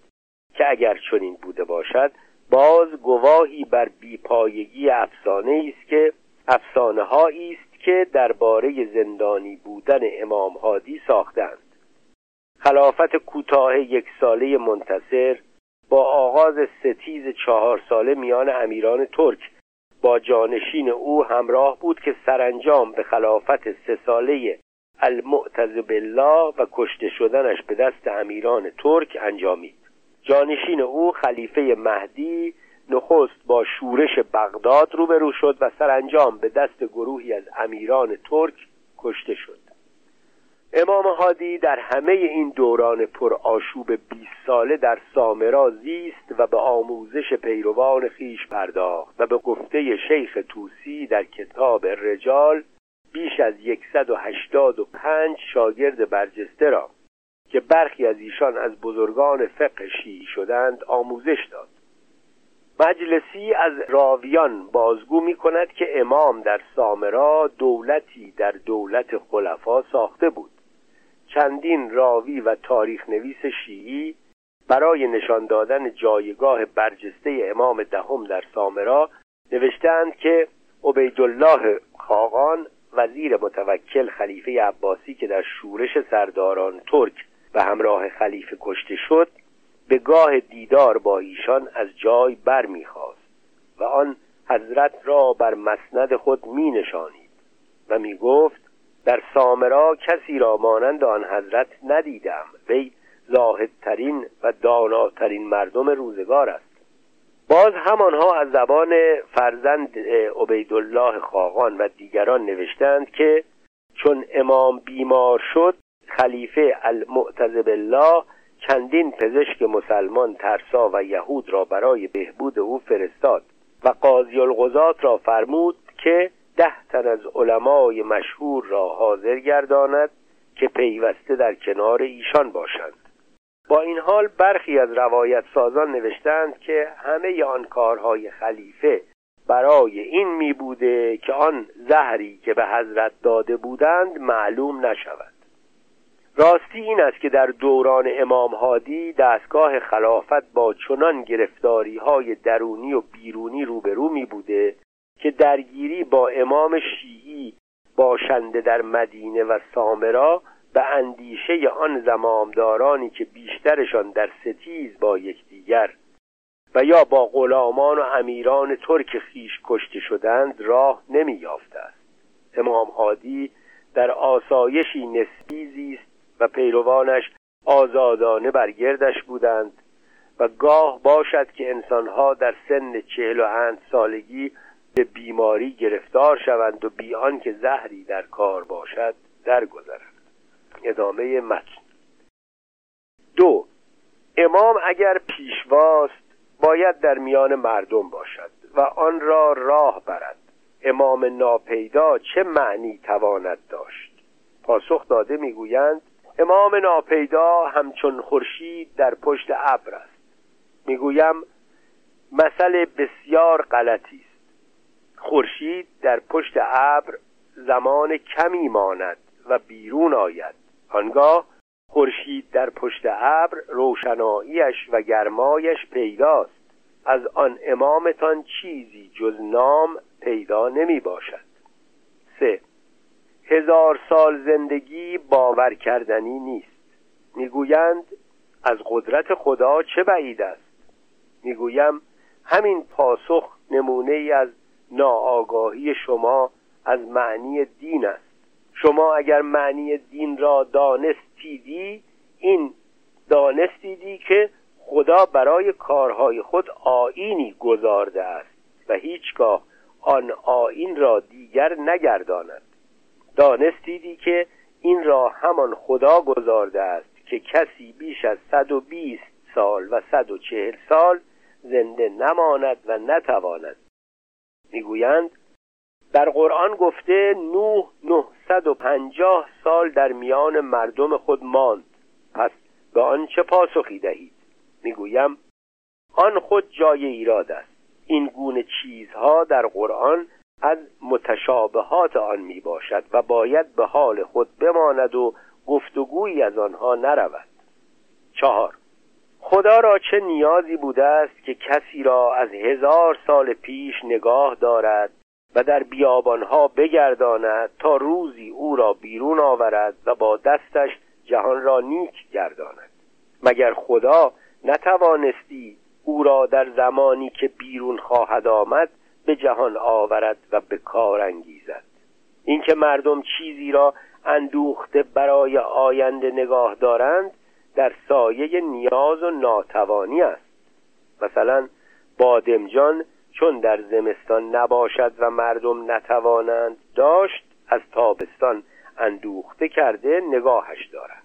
که اگر چنین بوده باشد باز گواهی بر بیپایگی افسانه است که افسانه است که درباره زندانی بودن امام هادی ساختند خلافت کوتاه یک ساله منتصر با آغاز ستیز چهار ساله میان امیران ترک با جانشین او همراه بود که سرانجام به خلافت سه ساله المعتز بالله و کشته شدنش به دست امیران ترک انجامید. جانشین او خلیفه مهدی نخست با شورش بغداد روبرو شد و سرانجام به دست گروهی از امیران ترک کشته شد. امام هادی در همه این دوران پر آشوب 20 ساله در سامرا زیست و به آموزش پیروان خیش پرداخت و به گفته شیخ توسی در کتاب رجال بیش از 185 شاگرد برجسته را که برخی از ایشان از بزرگان فقه شیعی شدند آموزش داد. مجلسی از راویان بازگو می کند که امام در سامرا دولتی در دولت خلفا ساخته بود. چندین راوی و تاریخ نویس شیعی برای نشان دادن جایگاه برجسته امام دهم در سامرا نوشتند که عبیدالله خاقان وزیر متوکل خلیفه عباسی که در شورش سرداران ترک به همراه خلیفه کشته شد به گاه دیدار با ایشان از جای بر می‌خواست و آن حضرت را بر مسند خود می نشانید و می گفت در سامرا کسی را مانند آن حضرت ندیدم. وی زاهدترین و داناترین مردم روزگار است. باز همانها از زبان فرزند عبیدالله خاقان و دیگران نوشتند که چون امام بیمار شد خلیفه المعتذب الله چندین پزشک مسلمان ترسا و یهود را برای بهبود او فرستاد و قاضی را فرمود که ده تن از علمای مشهور را حاضر گرداند که پیوسته در کنار ایشان باشند. با این حال برخی از روایت سازان نوشتند که همه آن کارهای خلیفه برای این می بوده که آن زهری که به حضرت داده بودند معلوم نشود. راستی این است که در دوران امام هادی دستگاه خلافت با چنان گرفتاری های درونی و بیرونی روبرو می بوده که درگیری با امام شیعی باشنده در مدینه و سامرا به اندیشه آن زمامدارانی که بیشترشان در ستیز با یکدیگر و یا با غلامان و امیران ترک خیش کشته شدند راه نمی یافته است. امام هادی در آسایشی نسبی زیست و پیروانش آزادانه برگردش بودند و گاه باشد که انسانها در سن چهل و اند سالگی به بیماری گرفتار شوند و بیان که زهری در کار باشد درگذرند. ادامه متن. دو امام اگر پیشواست باید در میان مردم باشد و آن را راه برد. امام ناپیدا چه معنی تواند داشت؟ پاسخ داده می‌گویند امام ناپیدا همچون خورشید در پشت ابر است. می‌گویم مثل بسیار غلطی است. خورشید در پشت ابر زمان کمی ماند و بیرون آید. آنگاه خورشید در پشت ابر روشناییش و گرمایش پیداست. از آن امامتان چیزی جز نام پیدا نمی باشد. سه. هزار سال زندگی باور کردنی نیست. می‌گویند از قدرت خدا چه بعید است؟ می‌گویم همین پاسخ نمونه ای از ناآگاهی شما از معنی دین است. شما اگر معنی دین را دانستیدی این دانستیدی که خدا برای کارهای خود آینی گذارده است و هیچگاه آن آین را دیگر نگرداند. دانستیدی که این را همان خدا گذارده است که کسی بیش از 120 سال و 140 سال زنده نماند و نتواند می‌گویند در قرآن گفته نوح 950 سال در میان مردم خود ماند. پس به آن چه پاسخی دهید؟ می‌گویم آن خود جای ایراد است. این گونه چیزها در قرآن از متشابهات آن می باشد و باید به حال خود بماند و گفتگویی از آنها نرود. چهار خدا را چه نیازی بوده است که کسی را از هزار سال پیش نگاه دارد و در بیابانها بگرداند تا روزی او را بیرون آورد و با دستش جهان را نیک گرداند. مگر خدا نتوانستی او را در زمانی که بیرون خواهد آمد به جهان آورد و به کار انگیزد؟ اینکه مردم چیزی را اندوخته برای آینده نگاه دارند در سایه نیاز و ناتوانی است. مثلا بادمجان چون در زمستان نباشد و مردم نتوانند داشت از تابستان اندوخته کرده نگاهش دارد.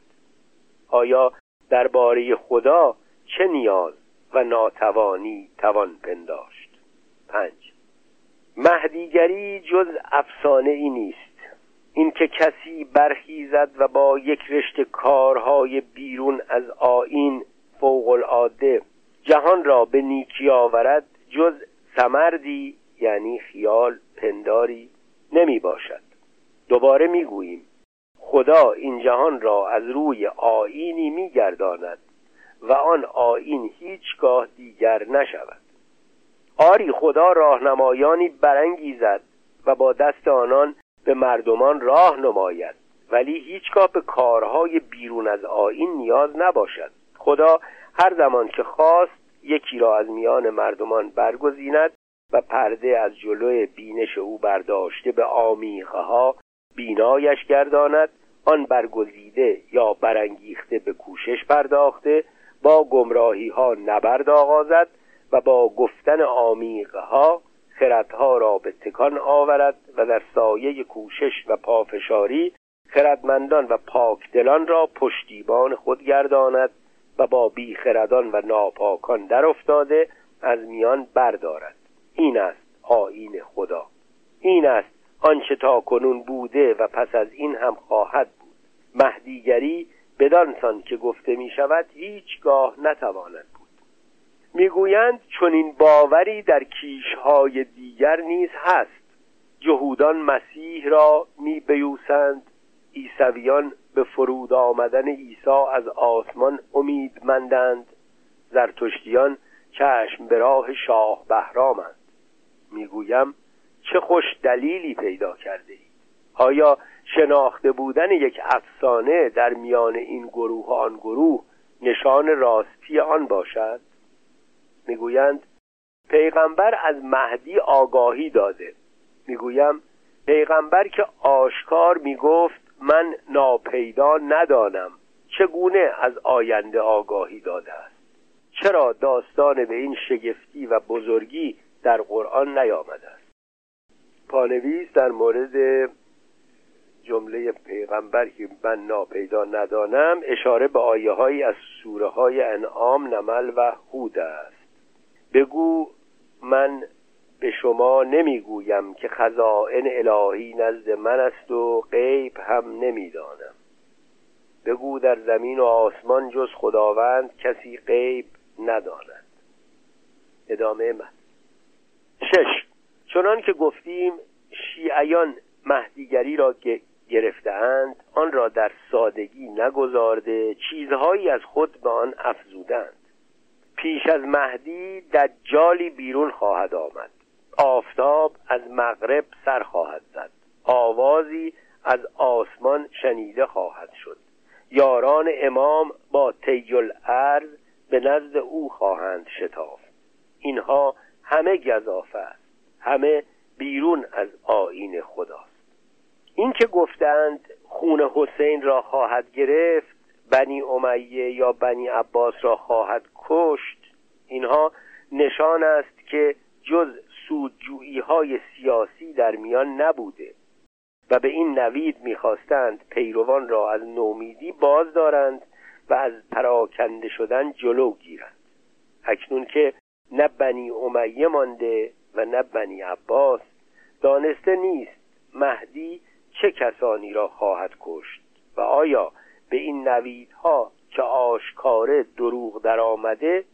آیا درباره خدا چه نیاز و ناتوانی توان پنداشت؟ پنج. مهدیگری جز افسانه ای نیست. اینکه کسی برخیزد و با یک رشته کارهای بیرون از آین فوق العاده جهان را به نیکی آورد جز سمردی یعنی خیال پنداری نمی باشد. دوباره می گوییم خدا این جهان را از روی آینی می گرداند و آن آین هیچگاه دیگر نشود. آری خدا راهنمایانی برانگیزد و با دست آنان به مردمان راه نماید ولی هیچگاه به کارهای بیرون از آین نیاز نباشد. خدا هر زمان که خواست یکی را از میان مردمان برگزیند و پرده از جلوی بینش او برداشته به آمیخه ها بینایش گرداند. آن برگزیده یا برانگیخته به کوشش پرداخته با گمراهی ها نبرد آغازد و با گفتن آمیقه ها خردها را به تکان آورد و در سایه کوشش و پافشاری خردمندان و پاکدلان را پشتیبان خود گرداند و با بیخردان و ناپاکان در افتاده از میان بردارد. این است آین خدا. این است آنچه تا کنون بوده و پس از این هم خواهد بود. مهدیگری بدانسان که گفته می شود هیچگاه نتواند می‌گویند چنین باوری در کیشهای دیگر نیز هست. جهودان مسیح را می بیوسند عیسویان به فرود آمدن عیسی از آسمان امیدمندند. زرتشتیان چشم به راه شاه بهرامند. می‌گویم چه خوش دلیلی پیدا کرده ای آیا شناخته بودن یک افسانه در میان این گروه و آن گروه نشان راستی آن باشد؟ می‌گویند پیغمبر از مهدی آگاهی داده. می‌گویم پیغمبر که آشکار می‌گفت من ناپیدا ندانم. چگونه از آینده آگاهی داده است؟ چرا داستان به این شگفتی و بزرگی در قرآن نیامده است؟ پانویس در مورد جمله پیغمبر که من ناپیدا ندانم اشاره به آیه هایی از سوره های انعام نمل و هود است. بگو من به شما نمی‌گویم که خزائن الهی نزد من است و غیب هم نمی‌دانم. بگو در زمین و آسمان جز خداوند کسی غیب نداند. ادامه من. شش. چنان که گفتیم شیعیان مهدیگری را گرفتهاند آن را در سادگی نگذارده چیزهایی از خود به آن افزودند. پیش از مهدی دجالی بیرون خواهد آمد. آفتاب از مغرب سر خواهد زد. آوازی از آسمان شنیده خواهد شد. یاران امام با تیل ارز به نزد او خواهند شتافت. اینها همه گذافه است. همه بیرون از آین خداست. این که گفتند خون حسین را خواهد گرفت بنی امیه یا بنی عباس را خواهد کشت. اینها نشان است که جز سودجویی های سیاسی در میان نبوده و به این نوید می‌خواستند پیروان را از نومیدی باز دارند و از پراکنده شدن جلو گیرند. اکنون که نه بنی امیه مانده و نه بنی عباس دانسته نیست مهدی چه کسانی را خواهد کشت و آیا به این نویدها که آشکاره دروغ در آمده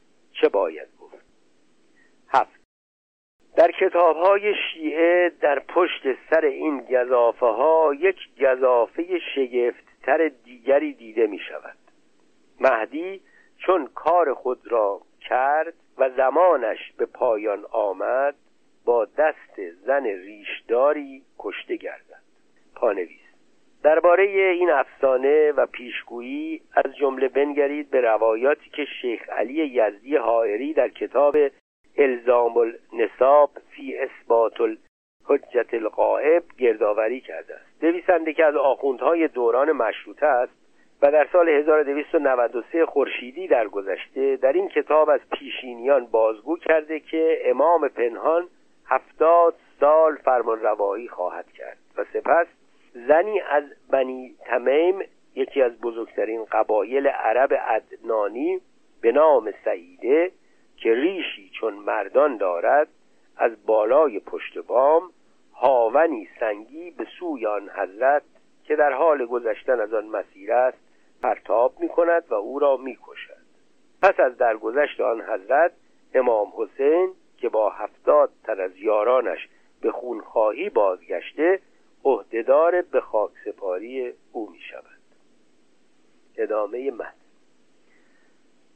چه باید گفت؟ هفت. در کتاب های شیعه در پشت سر این گذافه ها یک گذافه شگفت تر دیگری دیده می شود مهدی چون کار خود را کرد و زمانش به پایان آمد با دست زن ریشداری کشته گردد. پانویس. درباره این افسانه و پیشگویی از جمله بنگرید به روایاتی که شیخ علی یزدی حائری در کتاب الزام النصاب فی اثبات الحجت القائب گردآوری کرده است. نویسنده که از آخوندهای دوران مشروطه است و در سال 1293 خورشیدی در گذشته در این کتاب از پیشینیان بازگو کرده که امام پنهان هفتاد سال فرمان روایی خواهد کرد و سپس زنی از بنی تمیم یکی از بزرگترین قبایل عرب ادنانی به نام سعیده که ریشی چون مردان دارد از بالای پشت بام هاونی سنگی به سوی آن حضرت که در حال گذشتن از آن مسیر است پرتاب می کند و او را می کشد پس از درگذشت آن حضرت امام حسین که با هفتاد تن از یارانش به خونخواهی بازگشته عهدهدار به خاک سپاری او می شود ادامه متن.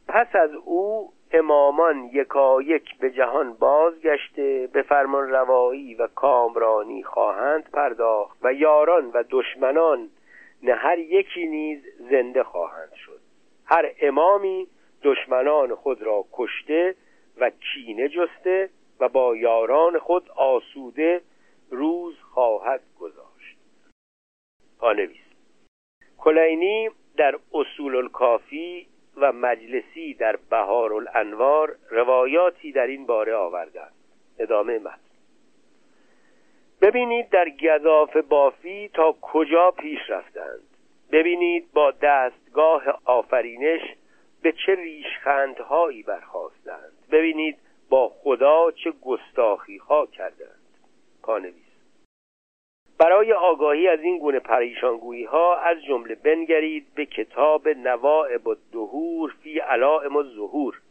پس از او امامان یکایک به جهان بازگشته به فرمان روایی و کامرانی خواهند پرداخت و یاران و دشمنان نه هر یکی نیز زنده خواهند شد. هر امامی دشمنان خود را کشته و کینه جسته و با یاران خود آسوده روز خواهد گذاشت. پانویس. کلینی در اصول الکافی و مجلسی در بهار الانوار روایاتی در این باره آوردند. ادامه متن ببینید در گذاف بافی تا کجا پیش رفتند. ببینید با دستگاه آفرینش به چه ریشخندهایی برخواستند ببینید با خدا چه گستاخی ها کردند. پانویس. برای آگاهی از این گونه پریشانگویی ها از جمله بنگرید به کتاب نوائب الدهور فی علائم الظهور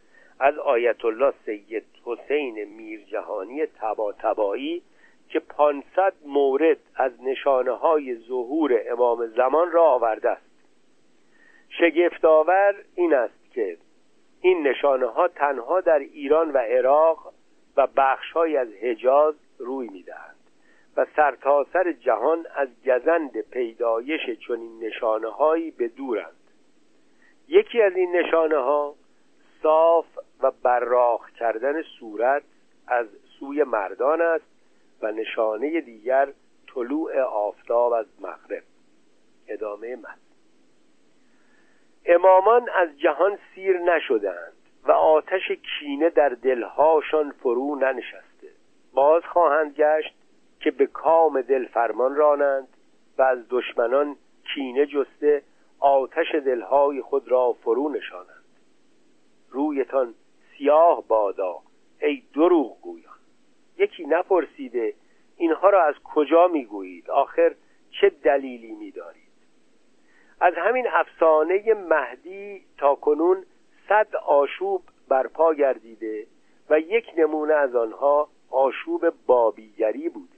از آیت الله سید حسین میرجهانی تبا تبایی که 500 مورد از نشانه های ظهور امام زمان را آورده است. شگفتآور این است که این نشانه ها تنها در ایران و عراق و بخشهایی از حجاز روی می‌دهند. و سرتاسر سر جهان از گزند پیدایش چنین نشانه هایی به دورند. یکی از این نشانه ها صاف و براخ کردن صورت از سوی مردان است و نشانه دیگر طلوع آفتاب از مغرب. ادامه من امامان از جهان سیر نشدند و آتش کینه در دلهاشان فرو ننشسته. باز خواهند گشت که به کام دل فرمان رانند و از دشمنان کینه جسته آتش دلهای خود را فرو نشانند. رویتان سیاه بادا ای دروغ گویان. یکی نپرسیده اینها را از کجا می‌گویید؟ آخر چه دلیلی میدارید از همین افسانه مهدی تا کنون صد آشوب برپا گردیده و یک نمونه از آنها آشوب بابیگری بوده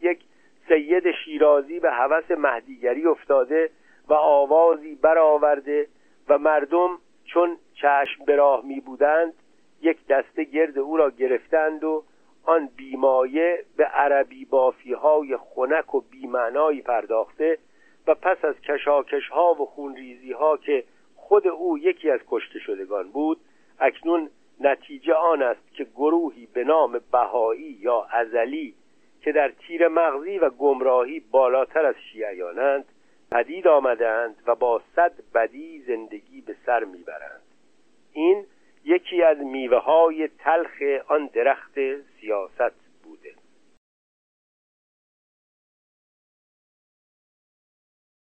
یک سید شیرازی به هوس مهدیگری افتاده و آوازی برآورده و مردم چون چشم به راه می بودند یک دسته گرد او را گرفتند و آن بیمایه به عربی بافی های خنک و بیمعنایی پرداخته و پس از کشاکش ها و خونریزی ها که خود او یکی از کشته شدگان بود اکنون نتیجه آن است که گروهی به نام بهایی یا ازلی که در تیر مغزی و گمراهی بالاتر از شیعیانند پدید آمدند و با صد بدی زندگی به سر می‌برند. این یکی از میوه های تلخ آن درخت سیاست